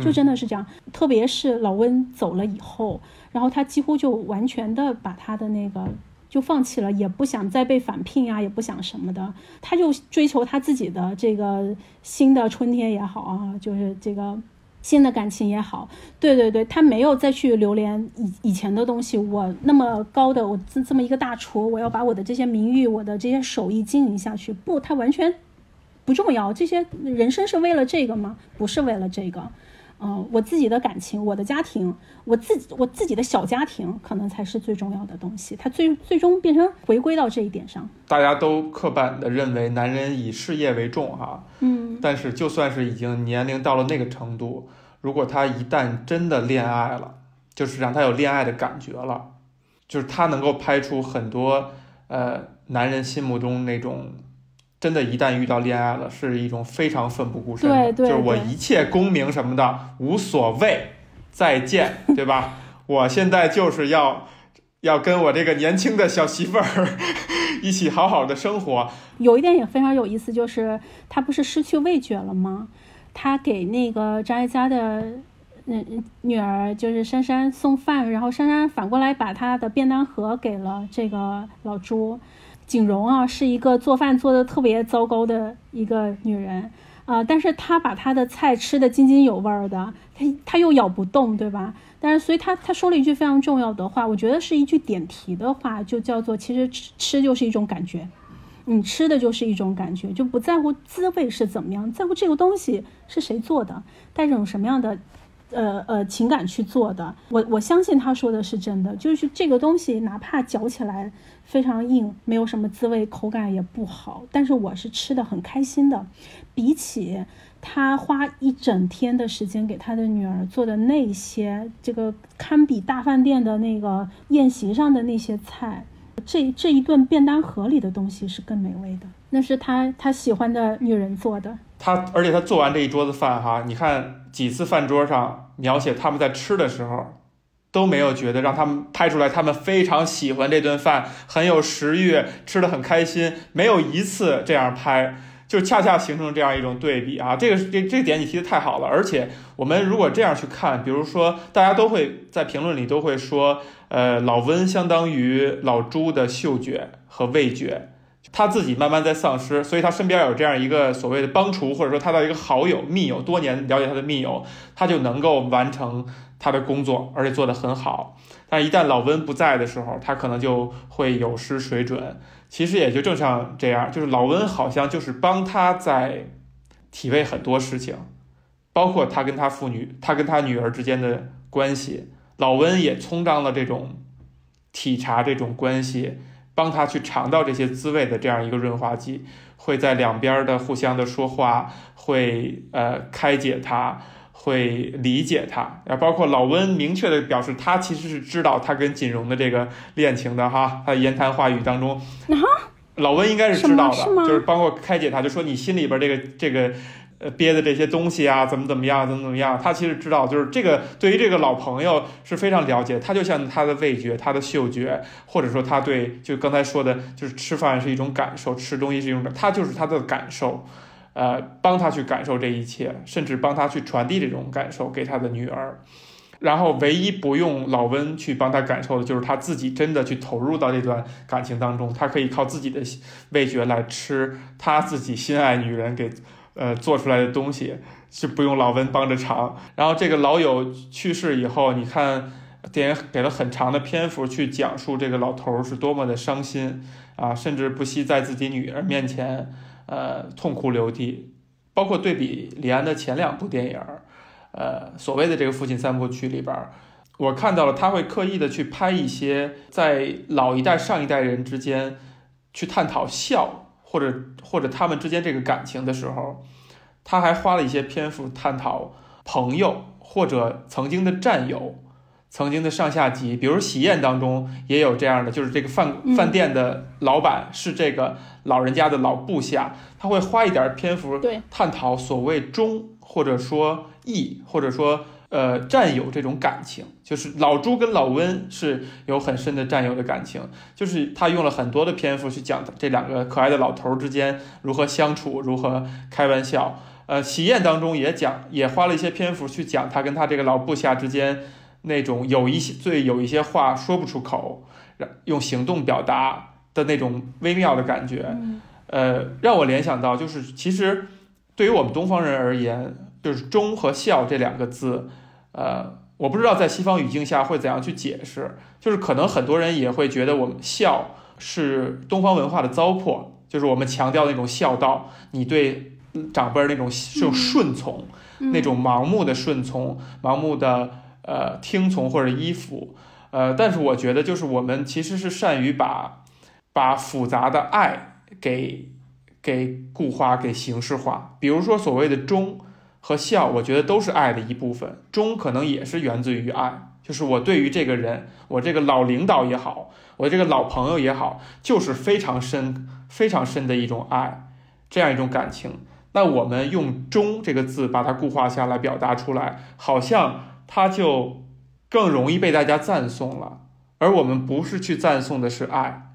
Speaker 2: 就真的是这样，特别是老温走了以后，然后他几乎就完全的把他的那个就放弃了，也不想再被返聘啊、也不想什么的，他就追求他自己的这个新的春天也好啊，就是这个新的感情也好，对对对，他没有再去留恋以以前的东西。我那么高的，我这这么一个大厨，我要把我的这些名誉、我的这些手艺经营下去，不，他完全不重要。这些人生是为了这个吗？不是为了这个。嗯、我自己的感情，我的家庭，我自己我自己的小家庭，可能才是最重要的东西。他最最终变成回归到这一点上。
Speaker 1: 大家都刻板的认为男人以事业为重哈，
Speaker 2: 嗯
Speaker 1: 但是就算是已经年龄到了那个程度，如果他一旦真的恋爱了，就是让他有恋爱的感觉了，就是他能够拍出很多呃男人心目中那种。真的，一旦遇到恋爱了，是一种非常奋不顾身
Speaker 2: 对
Speaker 1: 就是我一切功名什么的无所谓，再见，对吧？我现在就是要要跟我这个年轻的小媳妇儿 一起好好的生活，
Speaker 2: 有一点也非常有意思，就是他不是失去味觉了吗？他给那个张艾嘉的嗯女儿就是珊珊送饭，然后珊珊反过来把她的便当盒给了这个老朱。景荣啊，是一个做饭做的特别糟糕的一个女人啊、但是她把她的菜吃的津津有味儿的，她她又咬不动，对吧？但是所以她她说了一句非常重要的话，我觉得是一句点题的话，就叫做其实吃吃就是一种感觉。你吃的就是一种感觉，就不在乎滋味是怎么样，在乎这个东西是谁做的，带着什么样的，呃呃情感去做的。我我相信他说的是真的，就是这个东西哪怕嚼起来非常硬，没有什么滋味，口感也不好，但是我是吃的很开心的。比起他花一整天的时间给他的女儿做的那些，这个堪比大饭店的那个宴席上的那些菜。这这一顿便当盒里的东西是更美味的，那是他他喜欢的女人做的。
Speaker 1: 他而且他做完这一桌子饭哈，你看几次饭桌上描写他们在吃的时候，都没有觉得让他们拍出来他们非常喜欢这顿饭，很有食欲，吃的很开心，没有一次这样拍。就恰恰形成这样一种对比啊，这个这这点你提的太好了，而且我们如果这样去看，比如说大家都会在评论里都会说，呃，老温相当于老朱的嗅觉和味觉，他自己慢慢在丧失，所以他身边有这样一个所谓的帮厨，或者说他的一个好友、密友，多年了解他的密友，他就能够完成他的工作，而且做得很好。但一旦老温不在的时候，他可能就会有失水准。其实也就正像这样，就是老温好像就是帮他在体味很多事情，包括他跟他父女、他跟他女儿之间的关系。老温也充当了这种体察这种关系，帮他去尝到这些滋味的这样一个润滑剂，会在两边的互相的说话，会呃开解他。会理解他，啊，包括老温明确的表示，他其实是知道他跟锦荣的这个恋情的哈，他的言谈话语当中，老温应该是知道的，
Speaker 2: 是
Speaker 1: 就是包括开解他，就说你心里边这个这个呃憋的这些东西啊，怎么怎么样，怎么怎么样，他其实知道，就是这个对于这个老朋友是非常了解，他就像他的味觉、他的嗅觉，或者说他对就刚才说的，就是吃饭是一种感受，吃东西是一种，他就是他的感受。呃，帮他去感受这一切，甚至帮他去传递这种感受给他的女儿。然后，唯一不用老温去帮他感受的，就是他自己真的去投入到这段感情当中，他可以靠自己的味觉来吃他自己心爱女人给呃做出来的东西，是不用老温帮着尝。然后，这个老友去世以后，你看电影给了很长的篇幅去讲述这个老头儿是多么的伤心啊，甚至不惜在自己女儿面前。呃，痛哭流涕，包括对比李安的前两部电影，呃所谓的这个父亲三部曲里边，我看到了他会刻意的去拍一些在老一代上一代人之间去探讨孝或者或者他们之间这个感情的时候，他还花了一些篇幅探讨朋友或者曾经的战友。曾经的上下级，比如喜宴当中也有这样的，就是这个饭饭店的老板是这个老人家的老部下，他会花一点篇幅探讨所谓忠或者说义或者说呃战友这种感情，就是老朱跟老温是有很深的战友的感情，就是他用了很多的篇幅去讲这两个可爱的老头之间如何相处，如何开玩笑。呃，喜宴当中也讲，也花了一些篇幅去讲他跟他这个老部下之间。那种有一些最有一些话说不出口，让用行动表达的那种微妙的感觉，呃，让我联想到就是，其实对于我们东方人而言，就是忠和孝这两个字，呃，我不知道在西方语境下会怎样去解释，就是可能很多人也会觉得我们孝是东方文化的糟粕，就是我们强调那种孝道，你对长辈儿那种这种顺从，那种盲目的顺从，盲目的。呃，听从或者依附，呃，但是我觉得就是我们其实是善于把把复杂的爱给给固化、给形式化。比如说所谓的忠和孝，我觉得都是爱的一部分。忠可能也是源自于爱，就是我对于这个人，我这个老领导也好，我这个老朋友也好，就是非常深、非常深的一种爱，这样一种感情。那我们用忠这个字把它固化下来，表达出来，好像。它就更容易被大家赞颂了，而我们不是去赞颂的是爱，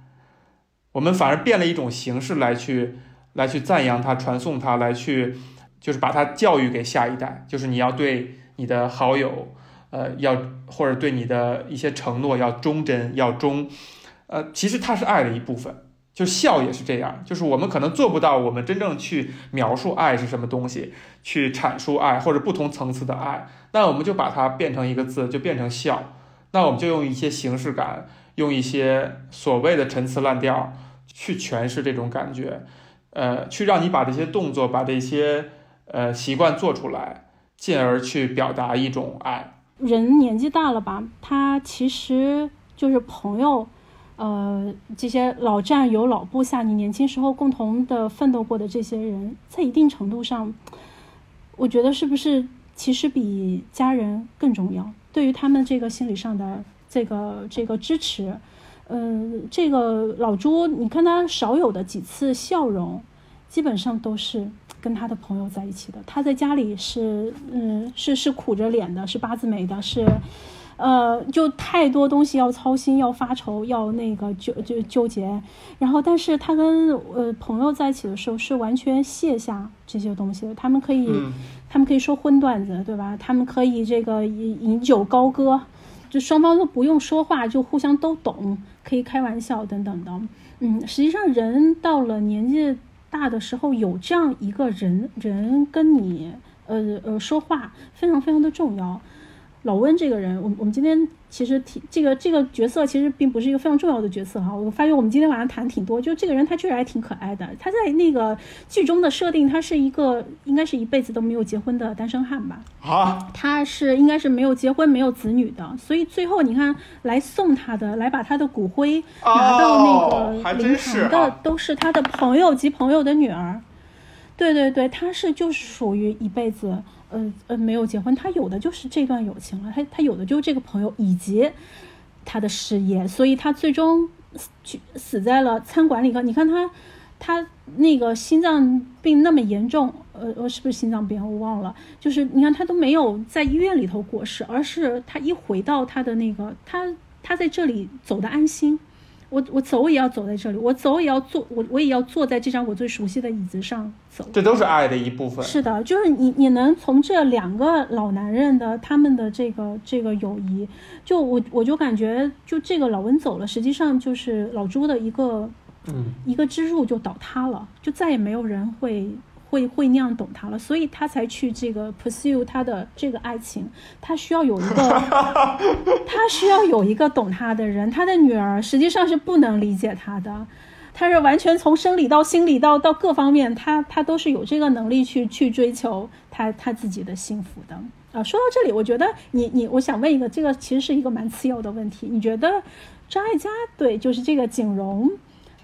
Speaker 1: 我们反而变了一种形式来去来去赞扬他、传颂他，来去就是把它教育给下一代，就是你要对你的好友，呃，要或者对你的一些承诺要忠贞、要忠，呃，其实它是爱的一部分。就孝也是这样，就是我们可能做不到，我们真正去描述爱是什么东西，去阐述爱或者不同层次的爱，那我们就把它变成一个字，就变成孝。那我们就用一些形式感，用一些所谓的陈词滥调去诠释这种感觉，呃，去让你把这些动作、把这些呃习惯做出来，进而去表达一种爱。
Speaker 2: 人年纪大了吧，他其实就是朋友。呃，这些老战友、老部下，你年轻时候共同的奋斗过的这些人，在一定程度上，我觉得是不是其实比家人更重要？对于他们这个心理上的这个这个支持，嗯，这个老朱，你看他少有的几次笑容，基本上都是跟他的朋友在一起的。他在家里是，嗯，是是苦着脸的，是八字眉的，是。呃，就太多东西要操心，要发愁，要那个纠就纠结。然后，但是他跟呃朋友在一起的时候，是完全卸下这些东西的。他们可以，他们可以说荤段子，对吧？他们可以这个饮饮酒高歌，就双方都不用说话，就互相都懂，可以开玩笑等等的。嗯，实际上人到了年纪大的时候，有这样一个人人跟你呃呃说话，非常非常的重要。老温这个人，我我们今天其实挺这个这个角色，其实并不是一个非常重要的角色哈。我发现我们今天晚上谈挺多，就这个人他确实还挺可爱的。他在那个剧中的设定，他是一个应该是一辈子都没有结婚的单身汉吧？
Speaker 1: 啊，
Speaker 2: 他是应该是没有结婚、没有子女的。所以最后你看，来送他的、来把他的骨灰拿到那个灵堂的，都是他的朋友及朋友的女儿。对对对，他是就是属于一辈子。呃呃，没有结婚，他有的就是这段友情了，他他有的就是这个朋友以及他的事业，所以他最终去死在了餐馆里头。你看他，他那个心脏病那么严重，呃呃，是不是心脏病？我忘了。就是你看他都没有在医院里头过世，而是他一回到他的那个，他他在这里走的安心。我我走也要走在这里，我走也要坐，我我也要坐在这张我最熟悉的椅子上走。
Speaker 1: 这都是爱的一部分。
Speaker 2: 是的，就是你你能从这两个老男人的他们的这个这个友谊，就我我就感觉，就这个老温走了，实际上就是老朱的一个
Speaker 1: 嗯
Speaker 2: 一个支柱就倒塌了，就再也没有人会。会会那样懂他了，所以他才去这个 pursue 他的这个爱情。他需要有一个，他需要有一个懂他的人。他的女儿实际上是不能理解他的，他是完全从生理到心理到到各方面，他他都是有这个能力去去追求他他自己的幸福的啊。说到这里，我觉得你你，我想问一个，这个其实是一个蛮次要的问题，你觉得张艾嘉对就是这个景荣？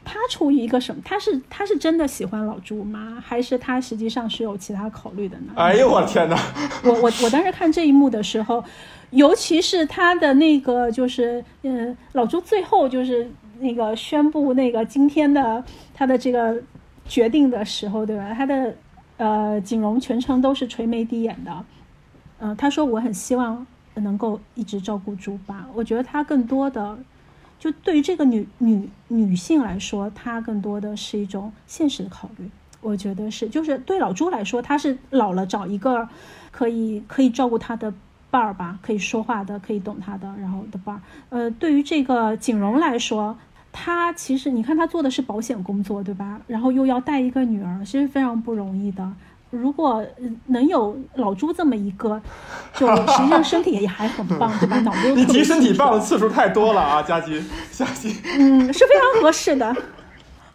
Speaker 2: 他出于一个什么？他是他是真的喜欢老朱吗？还是他实际上是有其他考虑的呢？
Speaker 1: 哎呦我天哪！
Speaker 2: 我我我当时看这一幕的时候，尤其是他的那个就是嗯，老朱最后就是那个宣布那个今天的他的这个决定的时候，对吧？他的呃景荣全程都是垂眉低眼的，嗯，他说我很希望能够一直照顾朱爸，我觉得他更多的。就对于这个女女女性来说，她更多的是一种现实的考虑。我觉得是，就是对老朱来说，他是老了找一个可以可以照顾他的伴儿吧，可以说话的，可以懂他的，然后的伴儿。呃，对于这个景荣来说，他其实你看他做的是保险工作，对吧？然后又要带一个女儿，其实非常不容易的。如果能有老朱这么一个，就实际上身体也还很棒，对吧？脑子
Speaker 1: 你提身体棒的次数太多了啊，佳琪，佳琪，
Speaker 2: 嗯，是非常合适的。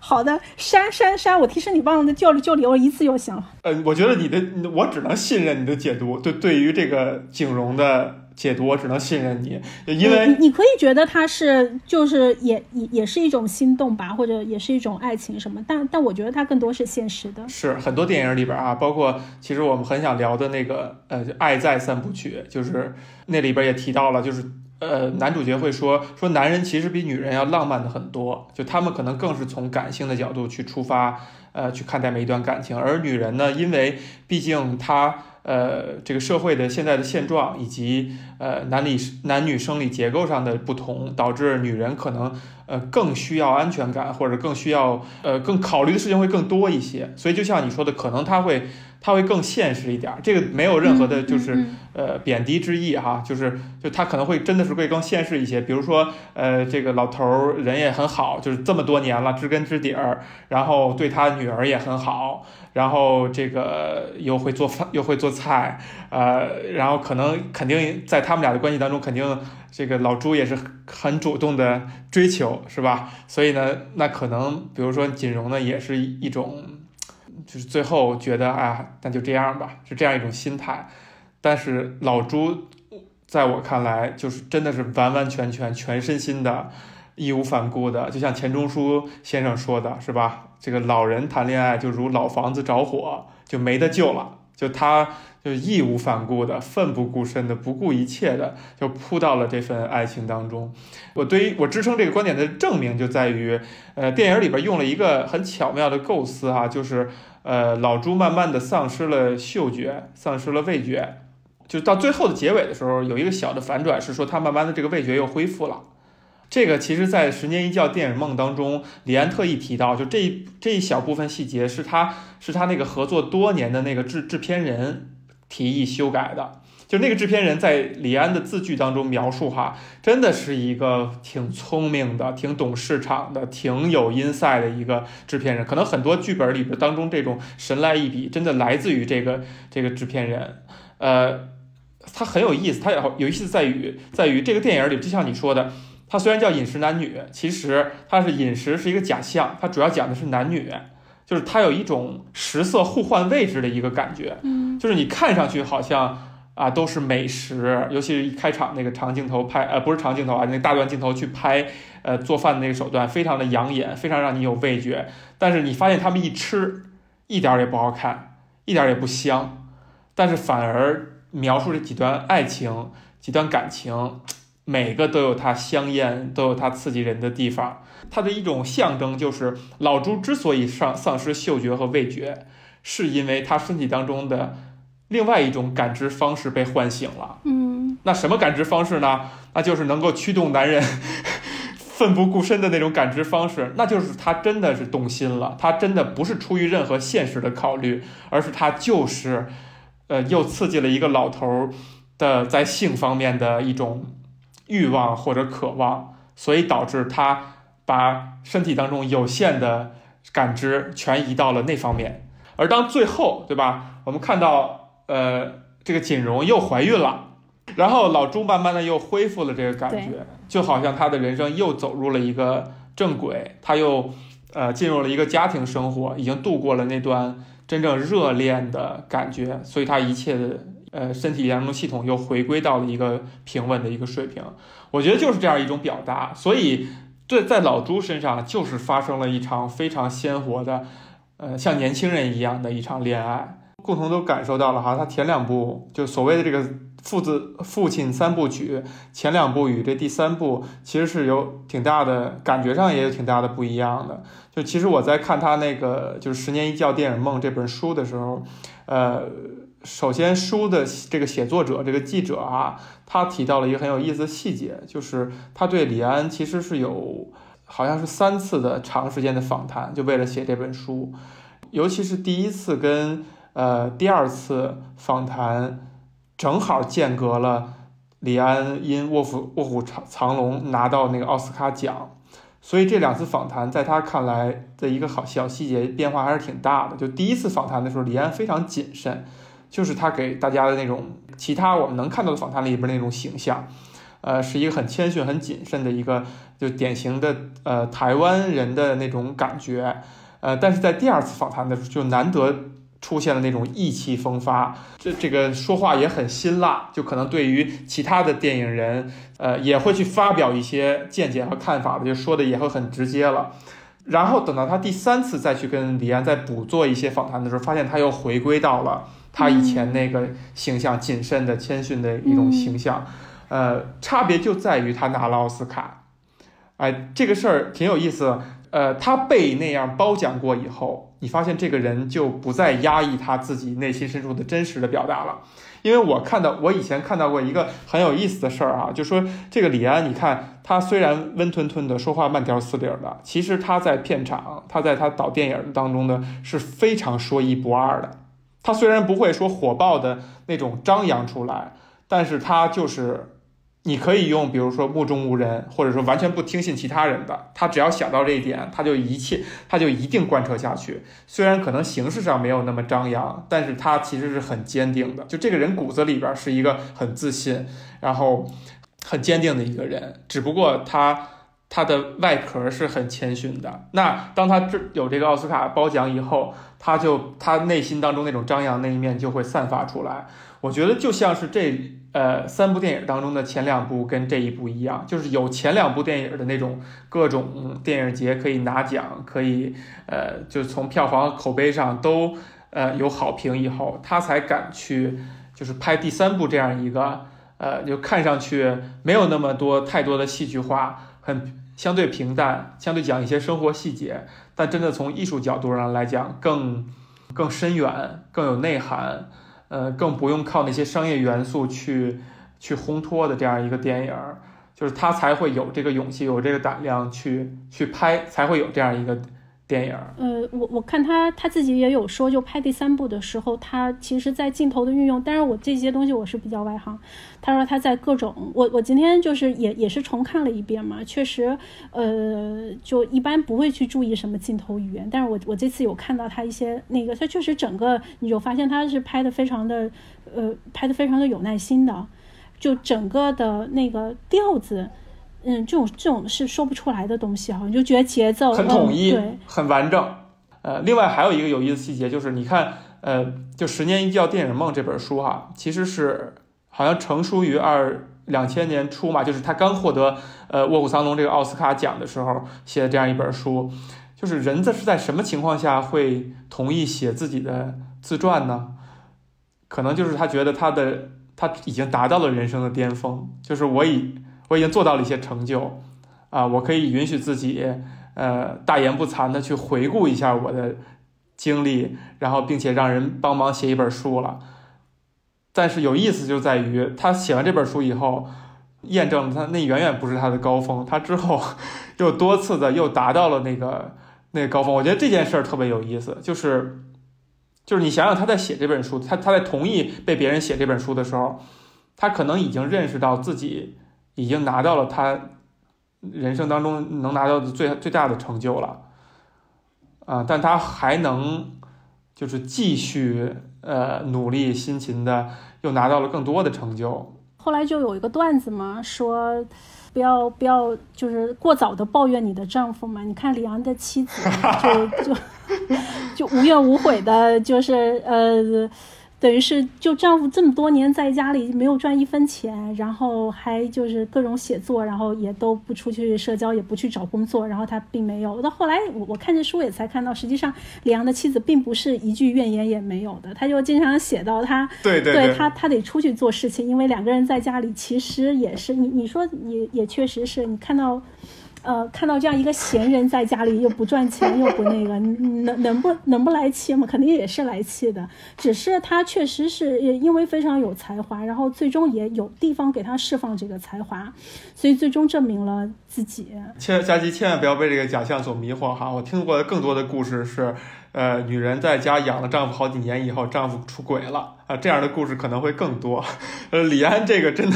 Speaker 2: 好的，删删删，我提身体棒的就就留一次就行了。
Speaker 1: 呃，我觉得你的，我只能信任你的解读。对，对于这个景荣的。解读我只能信任你，因为
Speaker 2: 你可以觉得他是就是也也也是一种心动吧，或者也是一种爱情什么，但但我觉得它更多是现实的。
Speaker 1: 是很多电影里边啊，包括其实我们很想聊的那个呃《爱在三部曲》，就是那里边也提到了，就是呃男主角会说说男人其实比女人要浪漫的很多，就他们可能更是从感性的角度去出发，呃去看待每一段感情，而女人呢，因为毕竟她。呃，这个社会的现在的现状，以及呃男女男女生理结构上的不同，导致女人可能呃更需要安全感，或者更需要呃更考虑的事情会更多一些。所以就像你说的，可能他会。他会更现实一点，这个没有任何的，就是呃贬低之意哈，就是就他可能会真的是会更现实一些。比如说，呃，这个老头儿人也很好，就是这么多年了，知根知底儿，然后对他女儿也很好，然后这个又会做饭又会做菜，呃，然后可能肯定在他们俩的关系当中，肯定这个老朱也是很主动的追求，是吧？所以呢，那可能比如说锦荣呢，也是一种。就是最后觉得，哎，那就这样吧，是这样一种心态。但是老朱，在我看来，就是真的是完完全全、全身心的、义无反顾的，就像钱钟书先生说的，是吧？这个老人谈恋爱就如老房子着火，就没得救了。就他就义无反顾的、奋不顾身的、不顾一切的，就扑到了这份爱情当中。我对于我支撑这个观点的证明就在于，呃，电影里边用了一个很巧妙的构思哈，就是。呃，老朱慢慢的丧失了嗅觉，丧失了味觉，就到最后的结尾的时候，有一个小的反转，是说他慢慢的这个味觉又恢复了。这个其实，在《十年一觉电影梦》当中，李安特意提到，就这一这一小部分细节，是他是他那个合作多年的那个制制片人提议修改的。就那个制片人在李安的字句当中描述哈，真的是一个挺聪明的、挺懂市场的、挺有 inside 的一个制片人。可能很多剧本里边当中这种神来一笔，真的来自于这个这个制片人。呃，他很有意思，他有有意思在于在于这个电影里，就像你说的，他虽然叫饮食男女，其实它是饮食是一个假象，它主要讲的是男女，就是它有一种食色互换位置的一个感觉。嗯，就是你看上去好像。啊，都是美食，尤其是一开场那个长镜头拍，呃，不是长镜头啊，那大段镜头去拍，呃，做饭的那个手段非常的养眼，非常让你有味觉。但是你发现他们一吃，一点也不好看，一点也不香，但是反而描述这几段爱情、几段感情，每个都有它香艳、都有它刺激人的地方。它的一种象征就是老朱之所以丧丧失嗅觉和味觉，是因为他身体当中的。另外一种感知方式被唤醒了，
Speaker 2: 嗯，
Speaker 1: 那什么感知方式呢？那就是能够驱动男人 奋不顾身的那种感知方式，那就是他真的是动心了，他真的不是出于任何现实的考虑，而是他就是，呃，又刺激了一个老头的在性方面的一种欲望或者渴望，所以导致他把身体当中有限的感知全移到了那方面，而当最后，对吧？我们看到。呃，这个锦荣又怀孕了，然后老朱慢慢的又恢复了这个感觉，就好像他的人生又走入了一个正轨，他又呃进入了一个家庭生活，已经度过了那段真正热恋的感觉，所以他一切的呃身体当中系统又回归到了一个平稳的一个水平。我觉得就是这样一种表达，所以对在老朱身上就是发生了一场非常鲜活的，呃像年轻人一样的一场恋爱，共同都感受到了哈，他前两部就所谓的这个。父子父亲三部曲前两部与这第三部其实是有挺大的感觉上也有挺大的不一样的。就其实我在看他那个就是《十年一觉电影梦》这本书的时候，呃，首先书的这个写作者这个记者啊，他提到了一个很有意思的细节，就是他对李安其实是有好像是三次的长时间的访谈，就为了写这本书，尤其是第一次跟呃第二次访谈。正好间隔了李安因《卧虎卧虎藏藏龙》拿到那个奥斯卡奖，所以这两次访谈在他看来的一个好小细节变化还是挺大的。就第一次访谈的时候，李安非常谨慎，就是他给大家的那种其他我们能看到的访谈里边那种形象，呃，是一个很谦逊、很谨慎的一个就典型的呃台湾人的那种感觉，呃，但是在第二次访谈的时候就难得。出现了那种意气风发，这这个说话也很辛辣，就可能对于其他的电影人，呃，也会去发表一些见解和看法的，就说的也会很直接了。然后等到他第三次再去跟李安再补做一些访谈的时候，发现他又回归到了他以前那个形象，谨慎的、谦逊的一种形象。呃，差别就在于他拿了奥斯卡，哎，这个事儿挺有意思。呃，他被那样褒奖过以后，你发现这个人就不再压抑他自己内心深处的真实的表达了。因为我看到，我以前看到过一个很有意思的事儿啊，就说这个李安，你看他虽然温吞吞的说话慢条斯理的，其实他在片场，他在他导电影当中呢是非常说一不二的。他虽然不会说火爆的那种张扬出来，但是他就是。你可以用，比如说目中无人，或者说完全不听信其他人的，他只要想到这一点，他就一切，他就一定贯彻下去。虽然可能形式上没有那么张扬，但是他其实是很坚定的。就这个人骨子里边是一个很自信，然后很坚定的一个人。只不过他他的外壳是很谦逊的。那当他这有这个奥斯卡褒奖以后，他就他内心当中那种张扬那一面就会散发出来。我觉得就像是这。呃，三部电影当中的前两部跟这一部一样，就是有前两部电影的那种各种电影节可以拿奖，可以呃，就从票房口碑上都呃有好评以后，他才敢去就是拍第三部这样一个呃，就看上去没有那么多太多的戏剧化，很相对平淡，相对讲一些生活细节，但真的从艺术角度上来讲，更更深远，更有内涵。呃，更不用靠那些商业元素去去烘托的这样一个电影，就是他才会有这个勇气，有这个胆量去去拍，才会有这样一个。电影，
Speaker 2: 呃，我我看他他自己也有说，就拍第三部的时候，他其实，在镜头的运用，但是我这些东西我是比较外行。他说他在各种，我我今天就是也也是重看了一遍嘛，确实，呃，就一般不会去注意什么镜头语言，但是我我这次有看到他一些那个，他确实整个你就发现他是拍的非常的，呃，拍的非常的有耐心的，就整个的那个调子。嗯，这种这种是说不出来的东西哈，你就觉得节奏
Speaker 1: 很统一，
Speaker 2: 对，
Speaker 1: 很完整。呃，另外还有一个有意思细节就是，你看，呃，就《十年一觉电影梦》这本书哈，其实是好像成书于二两千年初嘛，就是他刚获得呃《卧虎藏龙》这个奥斯卡奖的时候写的这样一本书。就是人这是在什么情况下会同意写自己的自传呢？可能就是他觉得他的他已经达到了人生的巅峰，就是我已。我已经做到了一些成就，啊，我可以允许自己，呃，大言不惭的去回顾一下我的经历，然后并且让人帮忙写一本书了。但是有意思就在于，他写完这本书以后，验证了他那远远不是他的高峰，他之后又多次的又达到了那个那个高峰。我觉得这件事儿特别有意思，就是就是你想想他在写这本书，他他在同意被别人写这本书的时候，他可能已经认识到自己。已经拿到了他人生当中能拿到的最最大的成就了，啊，但他还能就是继续呃努力辛勤的，又拿到了更多的成就，
Speaker 2: 后来就有一个段子嘛，说不要不要就是过早的抱怨你的丈夫嘛。你看李阳的妻子就就就无怨无悔的，就是呃。等于是，就丈夫这么多年在家里没有赚一分钱，然后还就是各种写作，然后也都不出去社交，也不去找工作，然后他并没有。到后来，我我看这书也才看到，实际上李阳的妻子并不是一句怨言也没有的，他就经常写到他，
Speaker 1: 对对，
Speaker 2: 他他得出去做事情，因为两个人在家里其实也是你你说也也确实是你看到。呃，看到这样一个闲人在家里又不赚钱又不那个，能能不能不来气吗？肯定也是来气的，只是他确实是因为非常有才华，然后最终也有地方给他释放这个才华，所以最终证明了自己。
Speaker 1: 千佳琪千万不要被这个假象所迷惑哈！我听过的更多的故事是。呃，女人在家养了丈夫好几年以后，丈夫出轨了啊，这样的故事可能会更多。呃，李安这个真的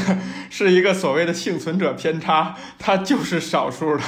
Speaker 1: 是一个所谓的幸存者偏差，他就是少数的。